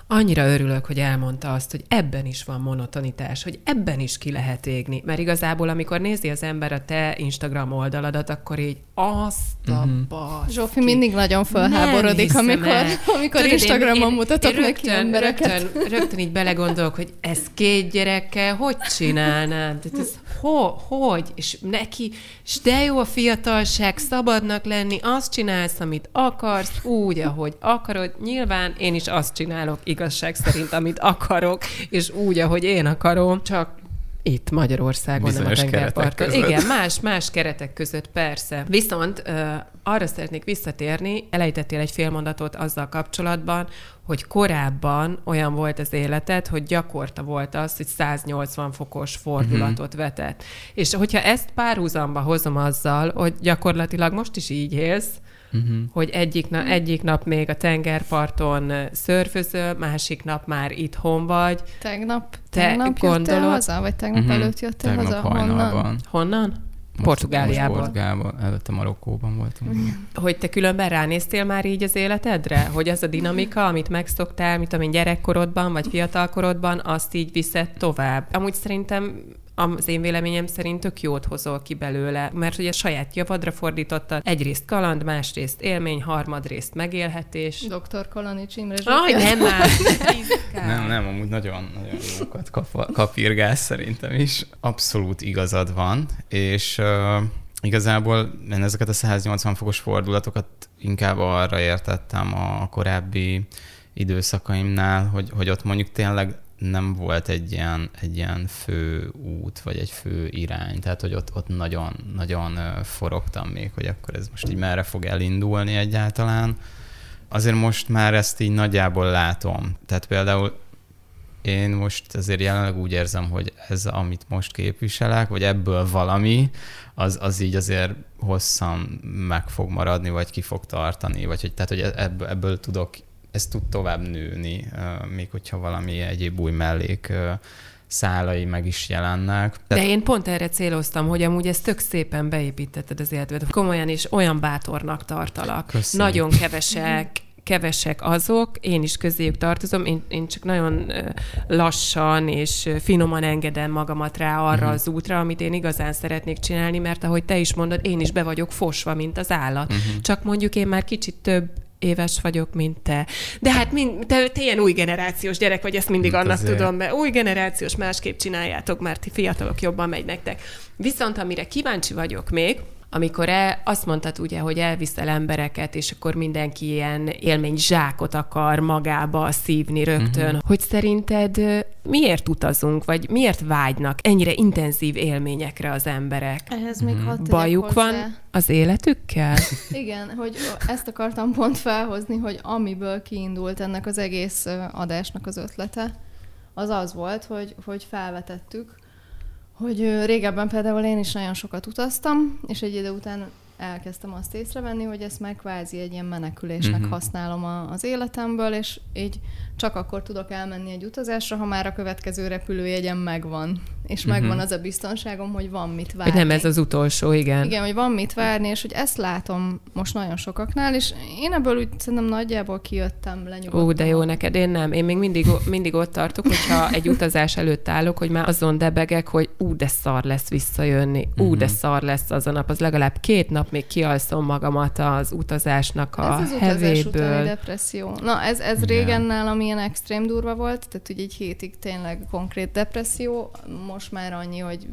Annyira örülök, hogy elmondta azt, hogy ebben is van monotonitás, hogy ebben is ki lehet égni. Mert igazából, amikor nézi az ember a te Instagram oldaladat, akkor így azt a baszki. Zsófi mindig nagyon felháborodik, amikor, amikor Tudod, Instagramon én, én, mutatok én neki rögtön, embereket. Rögtön, rögtön így belegondolok, hogy ez két gyerekkel hogy csinálnád? Tehát ez ho, hogy? És neki, és de jó a fiatalság, szabadnak lenni, azt csinálsz, amit akarsz, úgy, ahogy akarod. Nyilván én is azt csinálok, igazság szerint, amit akarok, és úgy, ahogy én akarom, csak itt Magyarországon, Bizonyos nem a tengerparton. Igen, más, más keretek között, persze. Viszont uh, arra szeretnék visszatérni, elejtettél egy félmondatot azzal kapcsolatban, hogy korábban olyan volt az életed, hogy gyakorta volt az, hogy 180 fokos fordulatot uh-huh. vetett. És hogyha ezt párhuzamba hozom azzal, hogy gyakorlatilag most is így élsz, uh-huh. hogy egyik, na, egyik nap még a tengerparton szörfözöl, másik nap már itthon vagy. Tegnap, Te tegnap gondolod... haza, vagy tegnap uh-huh. előtt jöttél tegnap haza? Honnan? Honnan? Portugáliában. Portugáliában, előtte Marokkóban voltunk. Hogy te különben ránéztél már így az életedre? Hogy az a dinamika, amit megszoktál, mint amin gyerekkorodban, vagy fiatalkorodban, azt így viszed tovább. Amúgy szerintem az én véleményem szerint tök jót hozol ki belőle, mert ugye saját javadra fordította egyrészt kaland, másrészt élmény, harmadrészt megélhetés. Dr. Kalanics Imre Aj, nem már! nem, nem, amúgy nagyon, nagyon jókat kap, kapirgás szerintem is. Abszolút igazad van, és uh, igazából én ezeket a 180 fokos fordulatokat inkább arra értettem a korábbi időszakaimnál, hogy, hogy ott mondjuk tényleg nem volt egy ilyen, egy ilyen fő út, vagy egy fő irány, tehát hogy ott, ott nagyon, nagyon forogtam még, hogy akkor ez most így merre fog elindulni egyáltalán. Azért most már ezt így nagyjából látom. Tehát például én most azért jelenleg úgy érzem, hogy ez, amit most képviselek, vagy ebből valami, az, az így azért hosszan meg fog maradni, vagy ki fog tartani, vagy hogy, tehát, hogy ebből, ebből tudok ez tud tovább nőni, még hogyha valami egyéb új mellék szálai meg is jelennek. De én pont erre céloztam, hogy amúgy ezt tök szépen beépítetted az életedbe. Komolyan is olyan bátornak tartalak. Köszönjük. Nagyon kevesek kevesek azok, én is közéjük tartozom, én, én csak nagyon lassan és finoman engedem magamat rá arra uh-huh. az útra, amit én igazán szeretnék csinálni, mert ahogy te is mondod, én is be vagyok fosva, mint az állat. Uh-huh. Csak mondjuk én már kicsit több éves vagyok, mint te. De hát mind, te, te ilyen új generációs gyerek vagy, ezt mindig mint annak azért. tudom, mert új generációs másképp csináljátok, mert ti fiatalok jobban megy nektek. Viszont amire kíváncsi vagyok még, amikor el, azt mondtad ugye, hogy elviszel embereket, és akkor mindenki ilyen élmény zsákot akar magába szívni rögtön, uh-huh. hogy szerinted miért utazunk, vagy miért vágynak ennyire intenzív élményekre az emberek? Ehhez még uh-huh. Bajuk hozzá. van az életükkel? Igen, hogy ezt akartam pont felhozni, hogy amiből kiindult ennek az egész adásnak az ötlete, az az volt, hogy, hogy felvetettük, hogy régebben például én is nagyon sokat utaztam, és egy idő után elkezdtem azt észrevenni, hogy ezt már kvázi egy ilyen menekülésnek uh-huh. használom a, az életemből, és így csak akkor tudok elmenni egy utazásra, ha már a következő repülőjegyem megvan. És uh-huh. megvan az a biztonságom, hogy van mit várni. Hogy nem ez az utolsó, igen. Igen, hogy van mit várni, és hogy ezt látom most nagyon sokaknál, és én ebből úgy szerintem nagyjából kijöttem, lenyugodtam. Ó, de jó neked, én nem. Én még mindig, mindig ott tartok, hogyha egy utazás előtt állok, hogy már azon debegek, hogy ú, de szar lesz visszajönni, ú, uh-huh. de mhm. szar lesz az a nap, az legalább két nap még kialszom magamat az utazásnak a ez az hevéből. depresszió. Na, ez, ez régen nálam ilyen extrém durva volt, tehát ugye egy hétig tényleg konkrét depresszió, most már annyi, hogy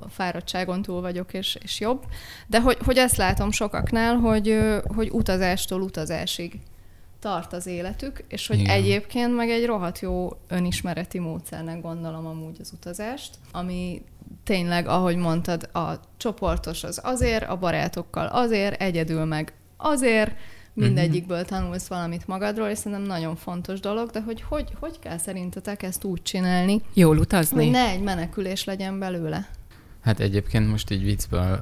a fáradtságon túl vagyok, és, és jobb. De hogy, hogy ezt látom sokaknál, hogy, hogy utazástól utazásig tart az életük, és hogy Igen. egyébként meg egy rohadt jó önismereti módszernek gondolom amúgy az utazást, ami tényleg, ahogy mondtad, a csoportos az azért, a barátokkal azért, egyedül meg azért, mindegyikből tanulsz valamit magadról, és szerintem nagyon fontos dolog, de hogy hogy, hogy kell szerintetek ezt úgy csinálni? Jól utazni? Hogy ne egy menekülés legyen belőle. Hát egyébként most így viccből,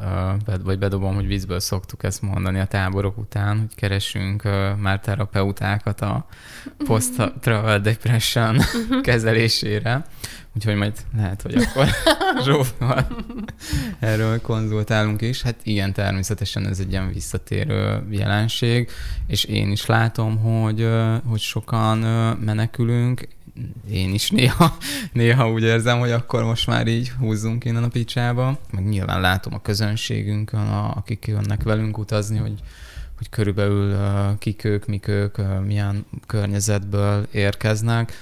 vagy bedobom, hogy viccből szoktuk ezt mondani a táborok után, hogy keresünk már terapeutákat a post-travel depression kezelésére. Úgyhogy majd lehet, hogy akkor Zsófval erről konzultálunk is. Hát igen, természetesen ez egy ilyen visszatérő jelenség, és én is látom, hogy, hogy sokan menekülünk, én is néha, néha úgy érzem, hogy akkor most már így húzzunk innen a picsába. Meg nyilván látom a közönségünkön, a, akik jönnek velünk utazni, hogy, hogy körülbelül uh, kik ők, mik ők, milyen környezetből érkeznek,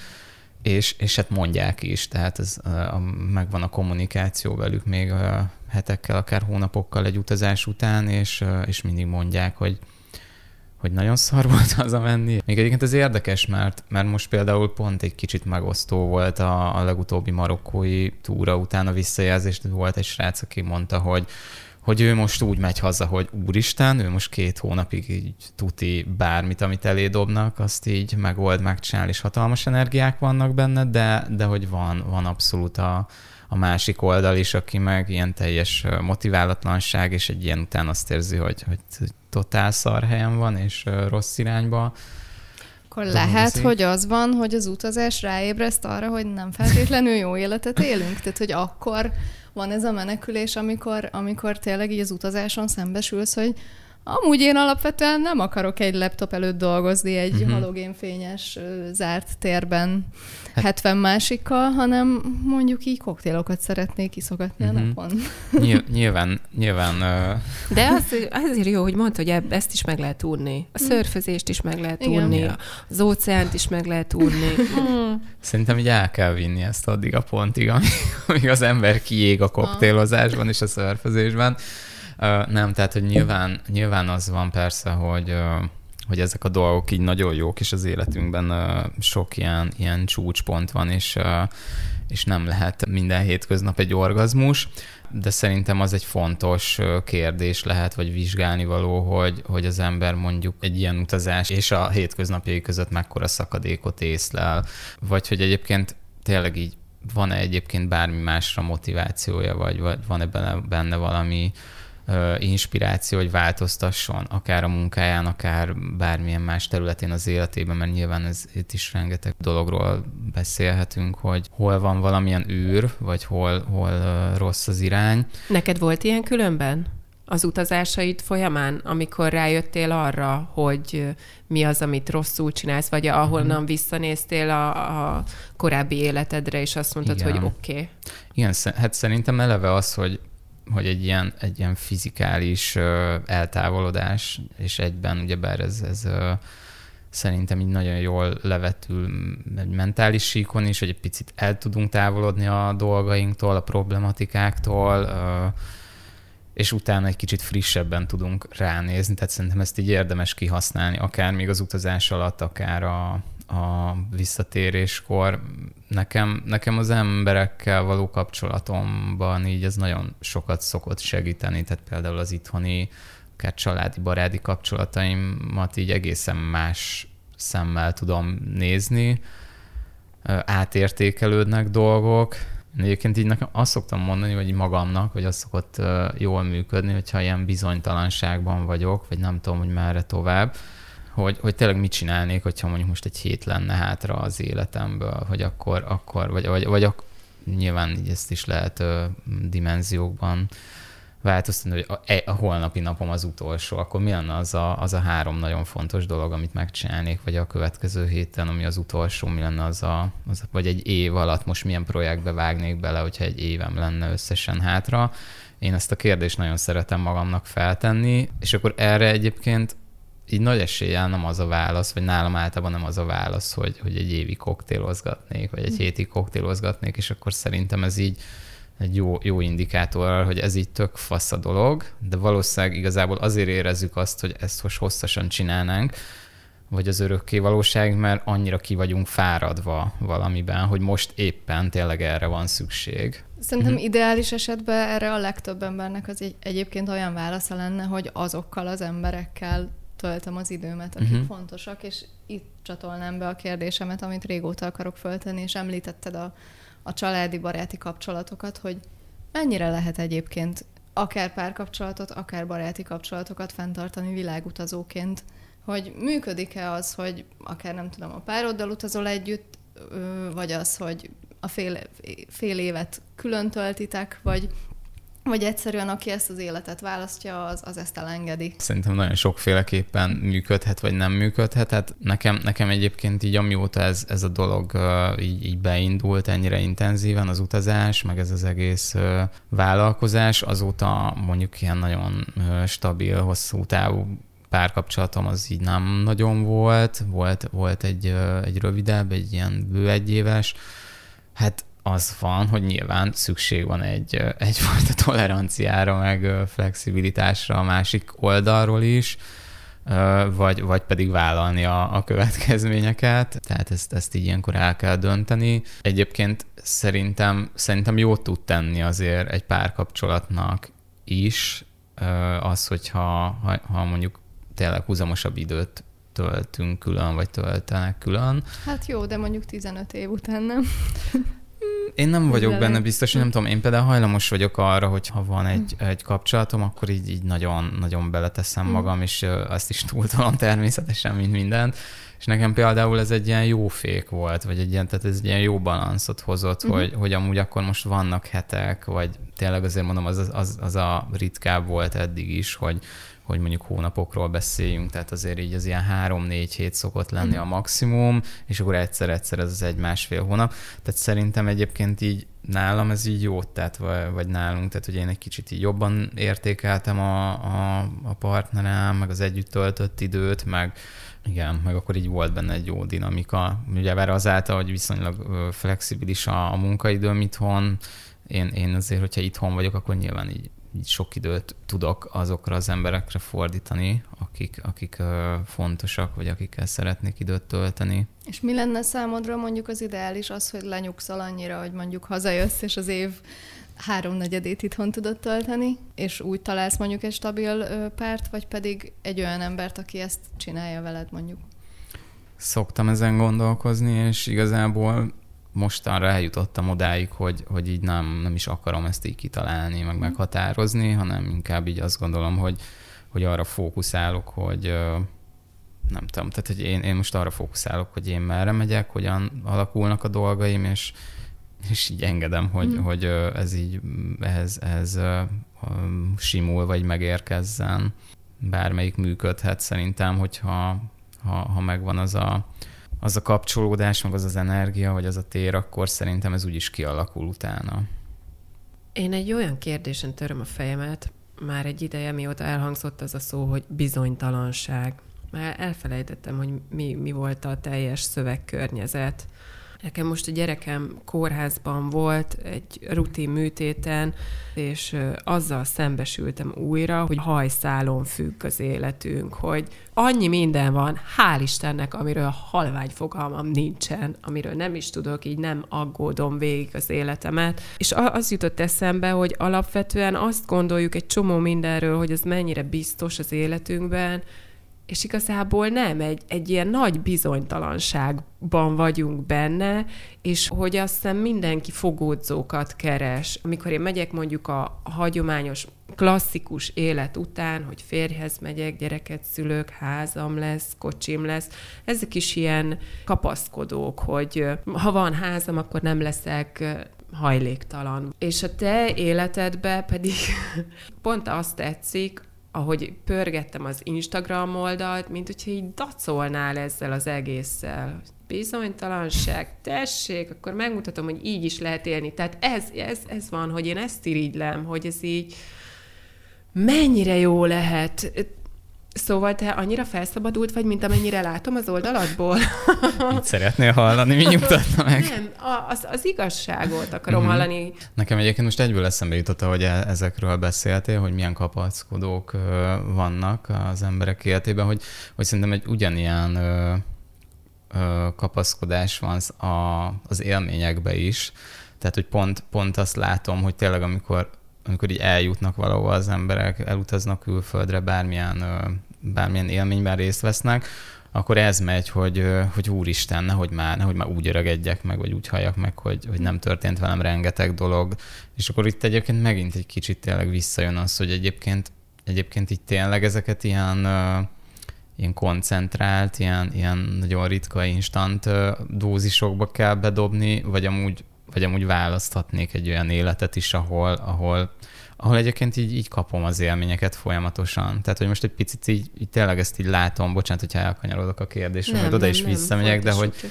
és, és hát mondják is, tehát ez, uh, megvan a kommunikáció velük még uh, hetekkel, akár hónapokkal egy utazás után, és, és mindig mondják, hogy hogy nagyon szar volt menni. Még egyébként ez érdekes, mert, mert most például pont egy kicsit megosztó volt a, a legutóbbi marokkói túra után a visszajelzés, volt egy srác, aki mondta, hogy hogy ő most úgy megy haza, hogy úristen, ő most két hónapig így tuti bármit, amit elé dobnak, azt így megold, megcsinál, és hatalmas energiák vannak benne, de, de hogy van, van abszolút a, a másik oldal is, aki meg ilyen teljes motiválatlanság, és egy ilyen után azt érzi, hogy, hogy totál szar helyen van, és rossz irányba. Akkor lehet, hogy az van, hogy az utazás ráébreszt arra, hogy nem feltétlenül jó életet élünk. Tehát, hogy akkor van ez a menekülés, amikor, amikor tényleg így az utazáson szembesülsz, hogy Amúgy én alapvetően nem akarok egy laptop előtt dolgozni egy uh-huh. halogénfényes zárt térben hát, 70 másikkal, hanem mondjuk így koktélokat szeretnék iszogatni uh-huh. a mhm. napon. Nyilván, nyilván. Uh... De az, azért jó, hogy mondta, hogy ezt is meg lehet úrni. A mhm. szörfözést is meg lehet úrni, az óceánt is meg lehet úrni. Szerintem így el kell vinni ezt addig a pontig, amíg, amíg az ember kiég a koktélozásban és a szörfözésben. Nem, tehát, hogy nyilván, nyilván az van persze, hogy hogy ezek a dolgok így nagyon jók, és az életünkben sok ilyen, ilyen csúcspont van, és, és nem lehet minden hétköznap egy orgazmus, de szerintem az egy fontos kérdés lehet, vagy vizsgálni való, hogy, hogy az ember mondjuk egy ilyen utazás és a hétköznapjai között mekkora szakadékot észlel, vagy hogy egyébként tényleg így van-e egyébként bármi másra motivációja, vagy, vagy van-e benne, benne valami inspiráció, hogy változtasson, akár a munkáján, akár bármilyen más területén az életében, mert nyilván ez itt is rengeteg dologról beszélhetünk, hogy hol van valamilyen űr, vagy hol, hol rossz az irány. Neked volt ilyen különben? az utazásaid folyamán, amikor rájöttél arra, hogy mi az, amit rosszul csinálsz, vagy ahonnan mm-hmm. visszanéztél a, a korábbi életedre, és azt mondtad, Igen. hogy oké. Okay. Igen, hát szerintem eleve az, hogy hogy egy ilyen, egy ilyen fizikális eltávolodás, és egyben ugyebár ez, ez szerintem így nagyon jól levetül egy mentális síkon is, hogy egy picit el tudunk távolodni a dolgainktól, a problematikáktól, és utána egy kicsit frissebben tudunk ránézni, tehát szerintem ezt így érdemes kihasználni, akár még az utazás alatt, akár a, a visszatéréskor. Nekem, nekem az emberekkel való kapcsolatomban így ez nagyon sokat szokott segíteni, tehát például az itthoni, akár családi, barádi kapcsolataimat így egészen más szemmel tudom nézni, átértékelődnek dolgok. Egyébként így nekem azt szoktam mondani, vagy magamnak, hogy az szokott jól működni, hogyha ilyen bizonytalanságban vagyok, vagy nem tudom, hogy merre tovább, hogy, hogy tényleg mit csinálnék, hogyha mondjuk most egy hét lenne hátra az életemből, hogy akkor, akkor vagy, vagy, vagy ak- nyilván így ezt is lehet ö, dimenziókban változtatni, hogy a, e, a holnapi napom az utolsó, akkor mi lenne az a, az a három nagyon fontos dolog, amit megcsinálnék, vagy a következő héten, ami az utolsó, mi lenne az a, az, vagy egy év alatt most milyen projektbe vágnék bele, hogyha egy évem lenne összesen hátra. Én ezt a kérdést nagyon szeretem magamnak feltenni, és akkor erre egyébként így nagy eséllyel nem az a válasz, vagy nálam általában nem az a válasz, hogy, hogy egy évi koktélozgatnék, vagy egy hm. hétig koktélozgatnék, és akkor szerintem ez így egy jó, jó indikátor, hogy ez így tök fasz a dolog, de valószínűleg igazából azért érezzük azt, hogy ezt most hosszasan csinálnánk, vagy az örökké valóság, mert annyira ki vagyunk fáradva valamiben, hogy most éppen tényleg erre van szükség. Szerintem uh-huh. ideális esetben erre a legtöbb embernek az egy, egyébként olyan válasza lenne, hogy azokkal az emberekkel töltöm az időmet, akik uh-huh. fontosak, és itt csatolnám be a kérdésemet, amit régóta akarok föltenni, és említetted a, a családi, baráti kapcsolatokat, hogy mennyire lehet egyébként akár párkapcsolatot, akár baráti kapcsolatokat fenntartani világutazóként, hogy működik-e az, hogy akár nem tudom, a pároddal utazol együtt, vagy az, hogy a fél, fél évet külön töltitek, vagy vagy egyszerűen aki ezt az életet választja, az, az ezt elengedi. Szerintem nagyon sokféleképpen működhet, vagy nem működhet. Hát nekem, nekem egyébként így amióta ez, ez a dolog így, így beindult ennyire intenzíven, az utazás, meg ez az egész vállalkozás, azóta mondjuk ilyen nagyon stabil, hosszú távú párkapcsolatom az így nem nagyon volt. Volt, volt egy, egy rövidebb, egy ilyen bő egyéves. Hát az van, hogy nyilván szükség van egy, egyfajta toleranciára, meg flexibilitásra a másik oldalról is, vagy, vagy pedig vállalni a, a következményeket. Tehát ezt, ezt így ilyenkor el kell dönteni. Egyébként szerintem, szerintem jót tud tenni azért egy párkapcsolatnak is az, hogyha ha, ha mondjuk tényleg húzamosabb időt töltünk külön, vagy töltenek külön. Hát jó, de mondjuk 15 év után nem. Én nem vagyok benne biztos, nem tudom, én például hajlamos vagyok arra, hogy ha van egy, hm. egy kapcsolatom, akkor így, így nagyon, nagyon beleteszem hm. magam, és azt is túltolom természetesen, mint mindent. És nekem például ez egy ilyen jó fék volt, vagy egy ilyen, tehát ez egy ilyen jó balanszot hozott, uh-huh. hogy, hogy amúgy akkor most vannak hetek, vagy tényleg azért mondom, az, az, az a ritkább volt eddig is, hogy, hogy mondjuk hónapokról beszéljünk, tehát azért így az ilyen három-négy hét szokott lenni a maximum, és akkor egyszer-egyszer ez az egy-másfél hónap. Tehát szerintem egyébként így nálam ez így jót tett, vagy, vagy nálunk, tehát hogy én egy kicsit így jobban értékeltem a, a, a partnerem, meg az együtt töltött időt, meg igen, meg akkor így volt benne egy jó dinamika. Ugye vár azáltal, hogy viszonylag flexibilis a, a munkaidőm itthon, én, én azért, hogyha itthon vagyok, akkor nyilván így sok időt tudok azokra az emberekre fordítani, akik, akik fontosak, vagy akikkel szeretnék időt tölteni. És mi lenne számodra mondjuk az ideális az, hogy lenyugszol annyira, hogy mondjuk hazajössz, és az év háromnegyedét itthon tudod tölteni, és úgy találsz mondjuk egy stabil párt, vagy pedig egy olyan embert, aki ezt csinálja veled mondjuk? Szoktam ezen gondolkozni, és igazából mostanra eljutottam odáig, hogy, hogy így nem, nem is akarom ezt így kitalálni, meg mhm. meghatározni, hanem inkább így azt gondolom, hogy, hogy arra fókuszálok, hogy nem tudom, tehát hogy én, én most arra fókuszálok, hogy én merre megyek, hogyan alakulnak a dolgaim, és, és így engedem, hogy, mm. hogy ez így ehhez, ehhez simul, vagy megérkezzen. Bármelyik működhet szerintem, hogyha ha, ha megvan az a, az a kapcsolódás, meg az az energia, vagy az a tér, akkor szerintem ez úgyis kialakul utána. Én egy olyan kérdésen töröm a fejemet, már egy ideje, mióta elhangzott az a szó, hogy bizonytalanság. Már elfelejtettem, hogy mi, mi volt a teljes szövegkörnyezet. Nekem most a gyerekem kórházban volt egy rutin műtéten, és azzal szembesültem újra, hogy hajszálon függ az életünk, hogy annyi minden van, hál' Istennek, amiről halvány fogalmam nincsen, amiről nem is tudok, így nem aggódom végig az életemet. És az jutott eszembe, hogy alapvetően azt gondoljuk egy csomó mindenről, hogy ez mennyire biztos az életünkben, és igazából nem, egy, egy ilyen nagy bizonytalanságban vagyunk benne, és hogy azt hiszem mindenki fogódzókat keres. Amikor én megyek mondjuk a hagyományos, klasszikus élet után, hogy férjhez megyek, gyereket szülök, házam lesz, kocsim lesz, ezek is ilyen kapaszkodók, hogy ha van házam, akkor nem leszek hajléktalan. És a te életedbe pedig pont azt tetszik, ahogy pörgettem az Instagram oldalt, mint hogyha így dacolnál ezzel az egésszel. Bizonytalanság, tessék, akkor megmutatom, hogy így is lehet élni. Tehát ez, ez, ez van, hogy én ezt irigylem, hogy ez így mennyire jó lehet. Szóval te annyira felszabadult vagy, mint amennyire látom az oldaladból? Így szeretnél hallani, mi nyugtatna meg? Nem, az, az igazságot akarom mm-hmm. hallani. Nekem egyébként most egyből eszembe jutott, hogy e- ezekről beszéltél, hogy milyen kapaszkodók vannak az emberek életében, hogy, hogy szerintem egy ugyanilyen kapaszkodás van a, az élményekbe is. Tehát, hogy pont, pont azt látom, hogy tényleg amikor amikor így eljutnak valahova az emberek, elutaznak külföldre, bármilyen, bármilyen élményben részt vesznek, akkor ez megy, hogy, hogy úristen, nehogy már, nehogy már úgy öregedjek meg, vagy úgy halljak meg, hogy, hogy nem történt velem rengeteg dolog. És akkor itt egyébként megint egy kicsit tényleg visszajön az, hogy egyébként, egyébként itt tényleg ezeket ilyen, ilyen koncentrált, ilyen, ilyen nagyon ritka, instant dózisokba kell bedobni, vagy amúgy, vagy amúgy választhatnék egy olyan életet is, ahol, ahol ahol egyébként így, így kapom az élményeket folyamatosan. Tehát, hogy most egy picit így, így tényleg ezt így látom, bocsánat, hogyha elkanyarodok a kérdésre, hogy oda is nem, visszamegyek, de hogy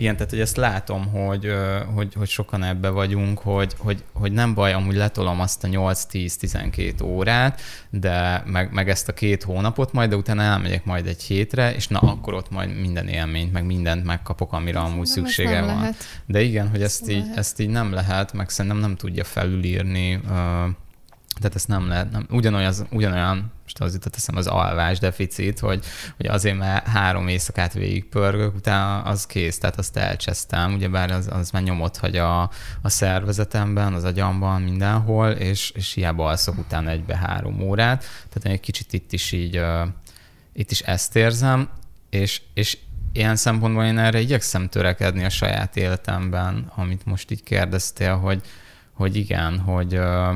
ilyen, tehát hogy ezt látom, hogy, hogy, hogy sokan ebbe vagyunk, hogy, hogy, hogy nem baj, amúgy letolom azt a 8-10-12 órát, de meg, meg ezt a két hónapot majd, de utána elmegyek majd egy hétre, és na akkor ott majd minden élményt, meg mindent megkapok, amire ez amúgy szüksége van. Lehet. De igen, hogy ezt, ezt így, ezt így nem lehet, meg szerintem nem tudja felülírni tehát ezt nem lehet, nem, ugyanolyan, ugyanolyan most az jutott eszem az alvás deficit, hogy, hogy azért mert három éjszakát végig pörgök, utána az kész, tehát azt elcsesztem, ugyebár az, az már nyomot hagy a, a szervezetemben, az agyamban, mindenhol, és, és hiába alszok utána egybe három órát, tehát egy kicsit itt is így, uh, itt is ezt érzem, és, és ilyen szempontból én erre igyekszem törekedni a saját életemben, amit most így kérdeztél, hogy, hogy igen, hogy, uh,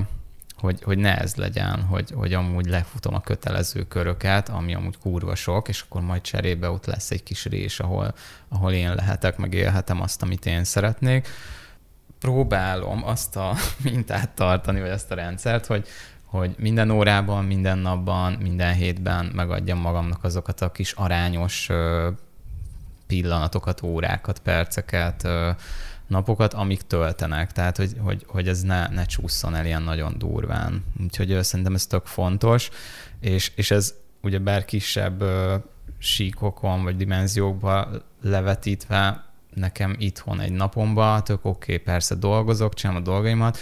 hogy, hogy ne ez legyen, hogy, hogy amúgy lefutom a kötelező köröket, ami amúgy kurva sok, és akkor majd cserébe ott lesz egy kis rés, ahol, ahol én lehetek, meg élhetem azt, amit én szeretnék. Próbálom azt a mintát tartani, vagy azt a rendszert, hogy, hogy minden órában, minden napban, minden hétben megadjam magamnak azokat a kis arányos pillanatokat, órákat, perceket, napokat, amik töltenek, tehát hogy, hogy, hogy ez ne, ne csúszson el ilyen nagyon durván. Úgyhogy szerintem ez tök fontos, és, és ez ugye bár kisebb ö, síkokon vagy dimenziókba levetítve nekem itthon egy napomba, tök oké, okay, persze dolgozok, csinálom a dolgaimat,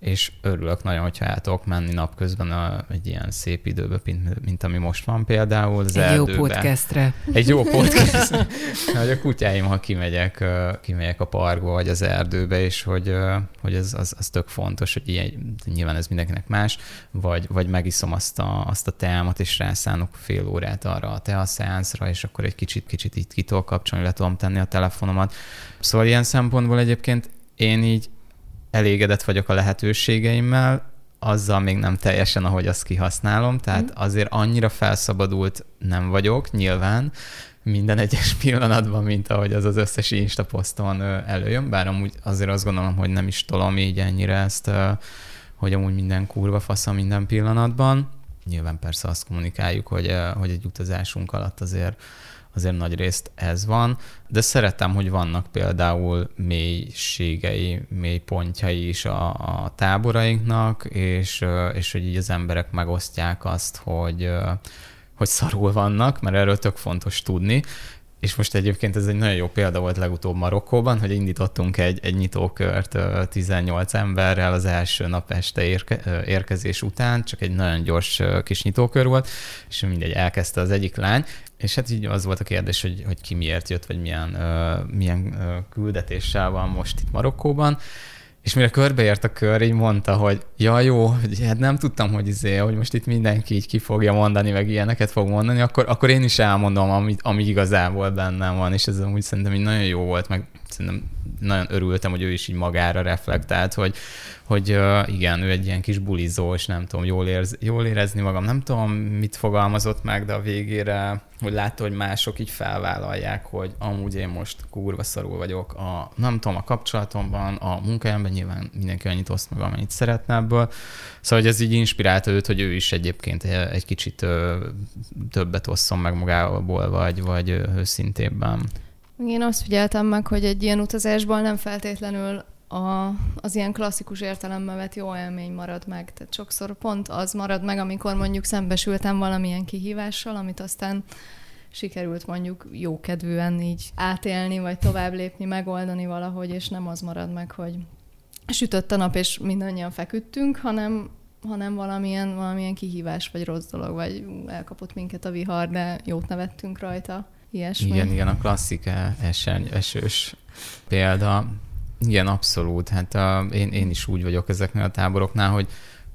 és örülök nagyon, hogyha el tudok menni napközben a, egy ilyen szép időbe, mint, mint ami most van például az Egy erdőbe. jó podcastre. Egy jó podcast. hogy a kutyáim, ha kimegyek, kimegyek a parkba vagy az erdőbe, és hogy, hogy ez az, az tök fontos, hogy ilyen, nyilván ez mindenkinek más, vagy, vagy megiszom azt a, azt a teámat, és rászánok fél órát arra a teaszeánszra, és akkor egy kicsit, kicsit itt ki tudok kapcsolni, le tudom tenni a telefonomat. Szóval ilyen szempontból egyébként én így elégedett vagyok a lehetőségeimmel, azzal még nem teljesen, ahogy azt kihasználom, tehát mm. azért annyira felszabadult nem vagyok, nyilván, minden egyes pillanatban, mint ahogy az az összes Insta poszton előjön, bár amúgy azért azt gondolom, hogy nem is tolom így ennyire ezt, hogy amúgy minden kurva fasza minden pillanatban. Nyilván persze azt kommunikáljuk, hogy, hogy egy utazásunk alatt azért azért nagy részt ez van, de szeretem, hogy vannak például mélységei, mély pontjai is a, a táborainknak, és, és hogy így az emberek megosztják azt, hogy, hogy szarul vannak, mert erről tök fontos tudni, és most egyébként ez egy nagyon jó példa volt legutóbb Marokkóban, hogy indítottunk egy, egy nyitókört 18 emberrel az első nap este érke, érkezés után, csak egy nagyon gyors kis nyitókör volt, és mindegy, elkezdte az egyik lány, és hát így az volt a kérdés, hogy, hogy ki miért jött, vagy milyen, uh, milyen uh, küldetéssel van most itt Marokkóban, és mire körbeért a kör, így mondta, hogy ja jó, hát nem tudtam, hogy izé, hogy most itt mindenki így ki fogja mondani, meg ilyeneket fog mondani, akkor, akkor én is elmondom, ami, ami igazából bennem van, és ez úgy szerintem így nagyon jó volt, meg szerintem nagyon örültem, hogy ő is így magára reflektált, hogy, hogy igen, ő egy ilyen kis bulizó, és nem tudom, jól, érz, jól érezni magam. Nem tudom, mit fogalmazott meg, de a végére, hogy látta, hogy mások így felvállalják, hogy amúgy én most kurva szarul vagyok a, nem tudom, a kapcsolatomban, a munkájában, nyilván mindenki annyit oszt meg, amennyit szeretne ebből. Szóval, hogy ez így inspirálta őt, hogy ő is egyébként egy kicsit többet osszon meg magából, vagy, vagy őszintébben. Én azt figyeltem meg, hogy egy ilyen utazásból nem feltétlenül a, az ilyen klasszikus értelemben vett jó élmény marad meg. Tehát sokszor pont az marad meg, amikor mondjuk szembesültem valamilyen kihívással, amit aztán sikerült mondjuk jókedvűen így átélni, vagy tovább lépni, megoldani valahogy, és nem az marad meg, hogy sütött a nap, és mindannyian feküdtünk, hanem, hanem valamilyen, valamilyen kihívás, vagy rossz dolog, vagy elkapott minket a vihar, de jót nevettünk rajta. Ilyesmi. Igen, igen, a klasszik eseny, esős példa. Igen, abszolút. Hát a, én, én is úgy vagyok ezeknél a táboroknál, hogy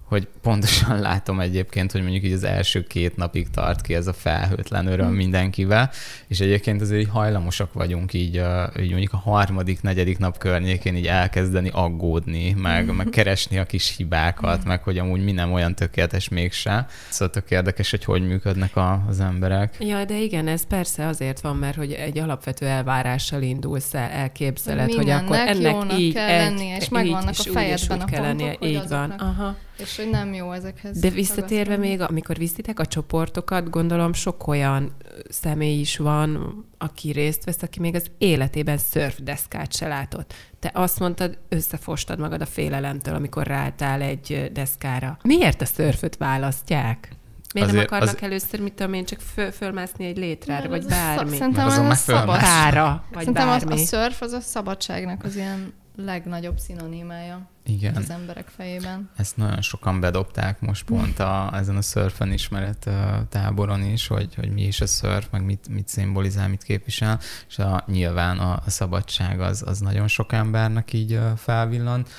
hogy pontosan látom egyébként, hogy mondjuk így az első két napig tart ki ez a felhőtlen öröm mm. mindenkivel, és egyébként azért így hajlamosak vagyunk így, így mondjuk a harmadik, negyedik nap környékén így elkezdeni aggódni, meg, mm. meg keresni a kis hibákat, mm. meg hogy amúgy mi nem olyan tökéletes mégse. Szóval tök érdekes, hogy hogy működnek a, az emberek. Ja, de igen, ez persze azért van, mert hogy egy alapvető elvárással indulsz el, elképzeled, hogy akkor ennek így kell egy, lennie, és megvannak a fejedben a pontok, lennie. Így van. Aha. És hogy nem jó ezekhez. De visszatérve még, amikor viszitek a csoportokat, gondolom sok olyan személy is van, aki részt vesz, aki még az életében szörfdeszkát se látott. Te azt mondtad, összefostad magad a félelemtől, amikor ráálltál egy deszkára. Miért a szörföt választják? Miért azért, nem akarnak az... először, mit tudom én, csak föl, fölmászni egy létrára, vagy bármi? Szerintem az a szabad... Pára, vagy Szerintem bármi. Az, a szörf az a szabadságnak az ilyen legnagyobb szinonimája Igen. az emberek fejében. Ezt nagyon sokan bedobták most pont a, ezen a szörfen ismeret táboron is, hogy, hogy mi is a szörf, meg mit, mit szimbolizál, mit képvisel, és a, nyilván a, a szabadság az, az nagyon sok embernek így felvillant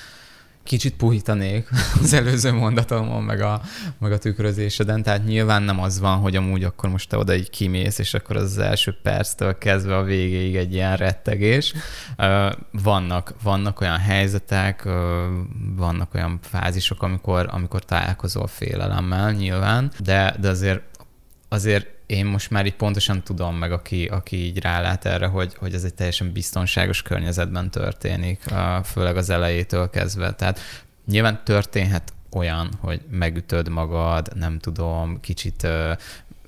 kicsit puhítanék az előző mondatomon, meg a, meg a tükrözéseden, tehát nyilván nem az van, hogy amúgy akkor most te oda így kimész, és akkor az, első perctől kezdve a végéig egy ilyen rettegés. Vannak, vannak olyan helyzetek, vannak olyan fázisok, amikor, amikor találkozol félelemmel nyilván, de, de azért azért én most már így pontosan tudom meg, aki, aki így rálát erre, hogy, hogy ez egy teljesen biztonságos környezetben történik, főleg az elejétől kezdve. Tehát nyilván történhet olyan, hogy megütöd magad, nem tudom, kicsit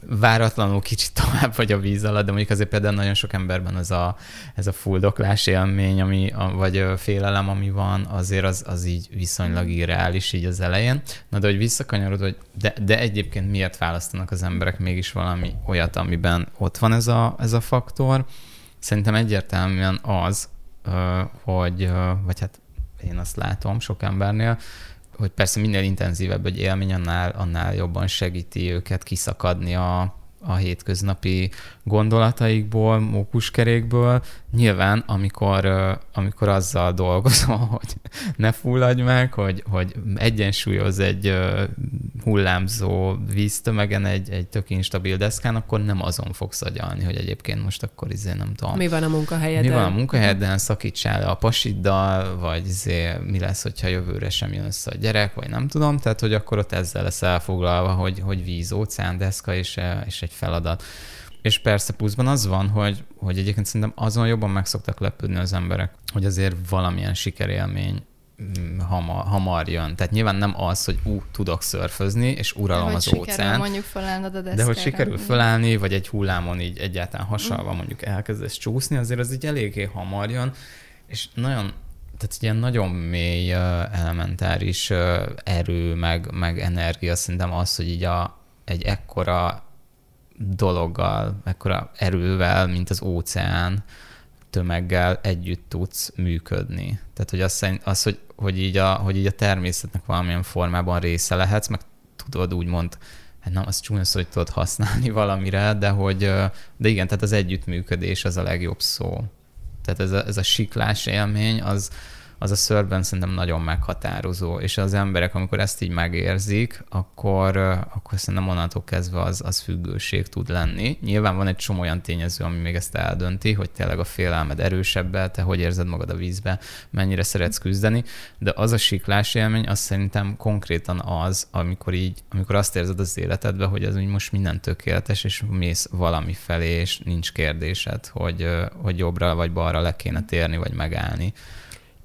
váratlanul kicsit tovább vagy a víz alatt, de mondjuk azért például nagyon sok emberben ez a, ez a fuldoklás élmény, ami, a, vagy félelem, ami van, azért az, az így viszonylag irreális így az elején. Na de hogy visszakanyarod, hogy de, de egyébként miért választanak az emberek mégis valami olyat, amiben ott van ez a, ez a faktor, szerintem egyértelműen az, hogy, vagy hát én azt látom sok embernél, hogy persze minél intenzívebb egy élmény, annál, annál jobban segíti őket kiszakadni a, a hétköznapi gondolataikból, mókuskerékből. Nyilván, amikor, amikor azzal dolgozol, hogy ne fulladj meg, hogy, hogy egyensúlyoz egy hullámzó víztömegen egy, egy tök instabil deszkán, akkor nem azon fogsz agyalni, hogy egyébként most akkor izé nem tudom. Mi van a munkahelyeden? Mi van a munkahelyeden, szakítsál le a pasiddal, vagy izé, mi lesz, hogyha jövőre sem jön össze a gyerek, vagy nem tudom, tehát hogy akkor ott ezzel lesz elfoglalva, hogy, hogy víz, óceán, deszka és, és egy feladat. És persze pluszban az van, hogy, hogy egyébként szerintem azon jobban meg szoktak lepődni az emberek, hogy azért valamilyen sikerélmény mm, hamar, hamar jön. Tehát nyilván nem az, hogy ú, tudok szörfözni, és uralom de, az óceán. mondjuk felállnod a deszkára. De hogy sikerül felállni, vagy egy hullámon így egyáltalán hasalva mm. mondjuk elkezdesz csúszni, azért az így eléggé hamar jön, és nagyon tehát ilyen nagyon mély elementáris erő, meg, meg energia szerintem az, hogy így a, egy ekkora dologgal, ekkora erővel, mint az óceán tömeggel együtt tudsz működni. Tehát, hogy az, az hogy, hogy, így a, hogy így a természetnek valamilyen formában része lehetsz, meg tudod úgymond, hát nem, az csúnya hogy tudod használni valamire, de hogy, de igen, tehát az együttműködés az a legjobb szó. Tehát ez a, ez a siklás élmény, az, az a szörben szerintem nagyon meghatározó, és az emberek, amikor ezt így megérzik, akkor, akkor szerintem onnantól kezdve az, az függőség tud lenni. Nyilván van egy csomó olyan tényező, ami még ezt eldönti, hogy tényleg a félelmed erősebb, te hogy érzed magad a vízbe, mennyire szeretsz küzdeni, de az a siklás élmény, az szerintem konkrétan az, amikor így, amikor azt érzed az életedben, hogy ez úgy most minden tökéletes, és mész valami felé, és nincs kérdésed, hogy, hogy jobbra vagy balra le kéne térni, vagy megállni.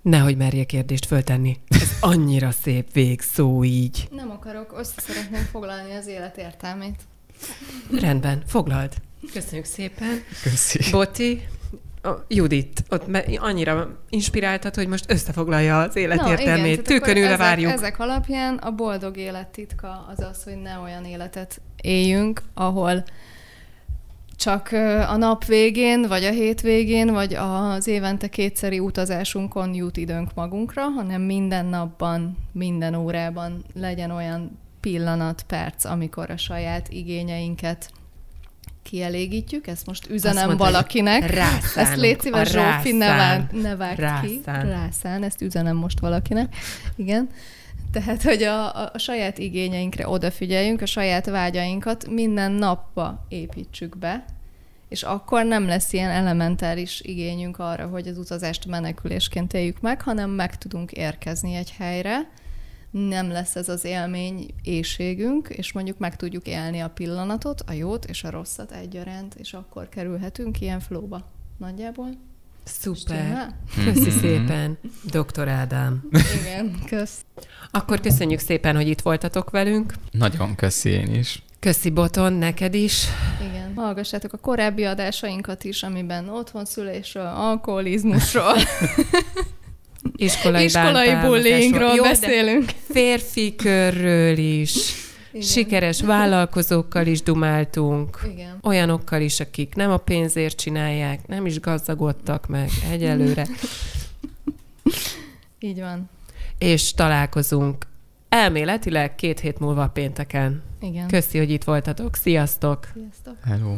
Nehogy merje kérdést föltenni. Ez annyira szép végszó így. Nem akarok, össze szeretném foglalni az élet értelmét. Rendben, foglald. Köszönjük szépen. Köszi. Boti, a Judit, ott annyira inspiráltat, hogy most összefoglalja az élet Na, értelmét. ezek, várjuk. Ezek alapján a boldog élet titka az az, hogy ne olyan életet éljünk, ahol csak a nap végén, vagy a hétvégén, vagy az évente kétszeri utazásunkon jut időnk magunkra, hanem minden napban, minden órában legyen olyan pillanat, perc, amikor a saját igényeinket kielégítjük. Ezt most üzenem mondta, valakinek. rászánunk. Ezt légy szíves, Zsófi, ne, vág, ne vágd ki. Rászán. Rászán, ezt üzenem most valakinek. Igen. Tehát, hogy a, a, saját igényeinkre odafigyeljünk, a saját vágyainkat minden napba építsük be, és akkor nem lesz ilyen elementáris igényünk arra, hogy az utazást menekülésként éljük meg, hanem meg tudunk érkezni egy helyre, nem lesz ez az élmény éjségünk, és mondjuk meg tudjuk élni a pillanatot, a jót és a rosszat egyaránt, és akkor kerülhetünk ilyen flóba. Nagyjából. Szuper. Köszi szépen, dr. Ádám. Igen, kösz. Akkor köszönjük szépen, hogy itt voltatok velünk. Nagyon köszi én is. Köszi Boton, neked is. Igen. Hallgassátok a korábbi adásainkat is, amiben otthonszülésről, alkoholizmusról, Iskolai, iskolai bullyingról beszélünk. Férfi körről is. Igen. Sikeres vállalkozókkal is dumáltunk. Igen. Olyanokkal is, akik nem a pénzért csinálják, nem is gazdagodtak meg egyelőre. Így van. És találkozunk elméletileg két hét múlva pénteken. Igen. Köszi, hogy itt voltatok. Sziasztok! Sziasztok. Hello.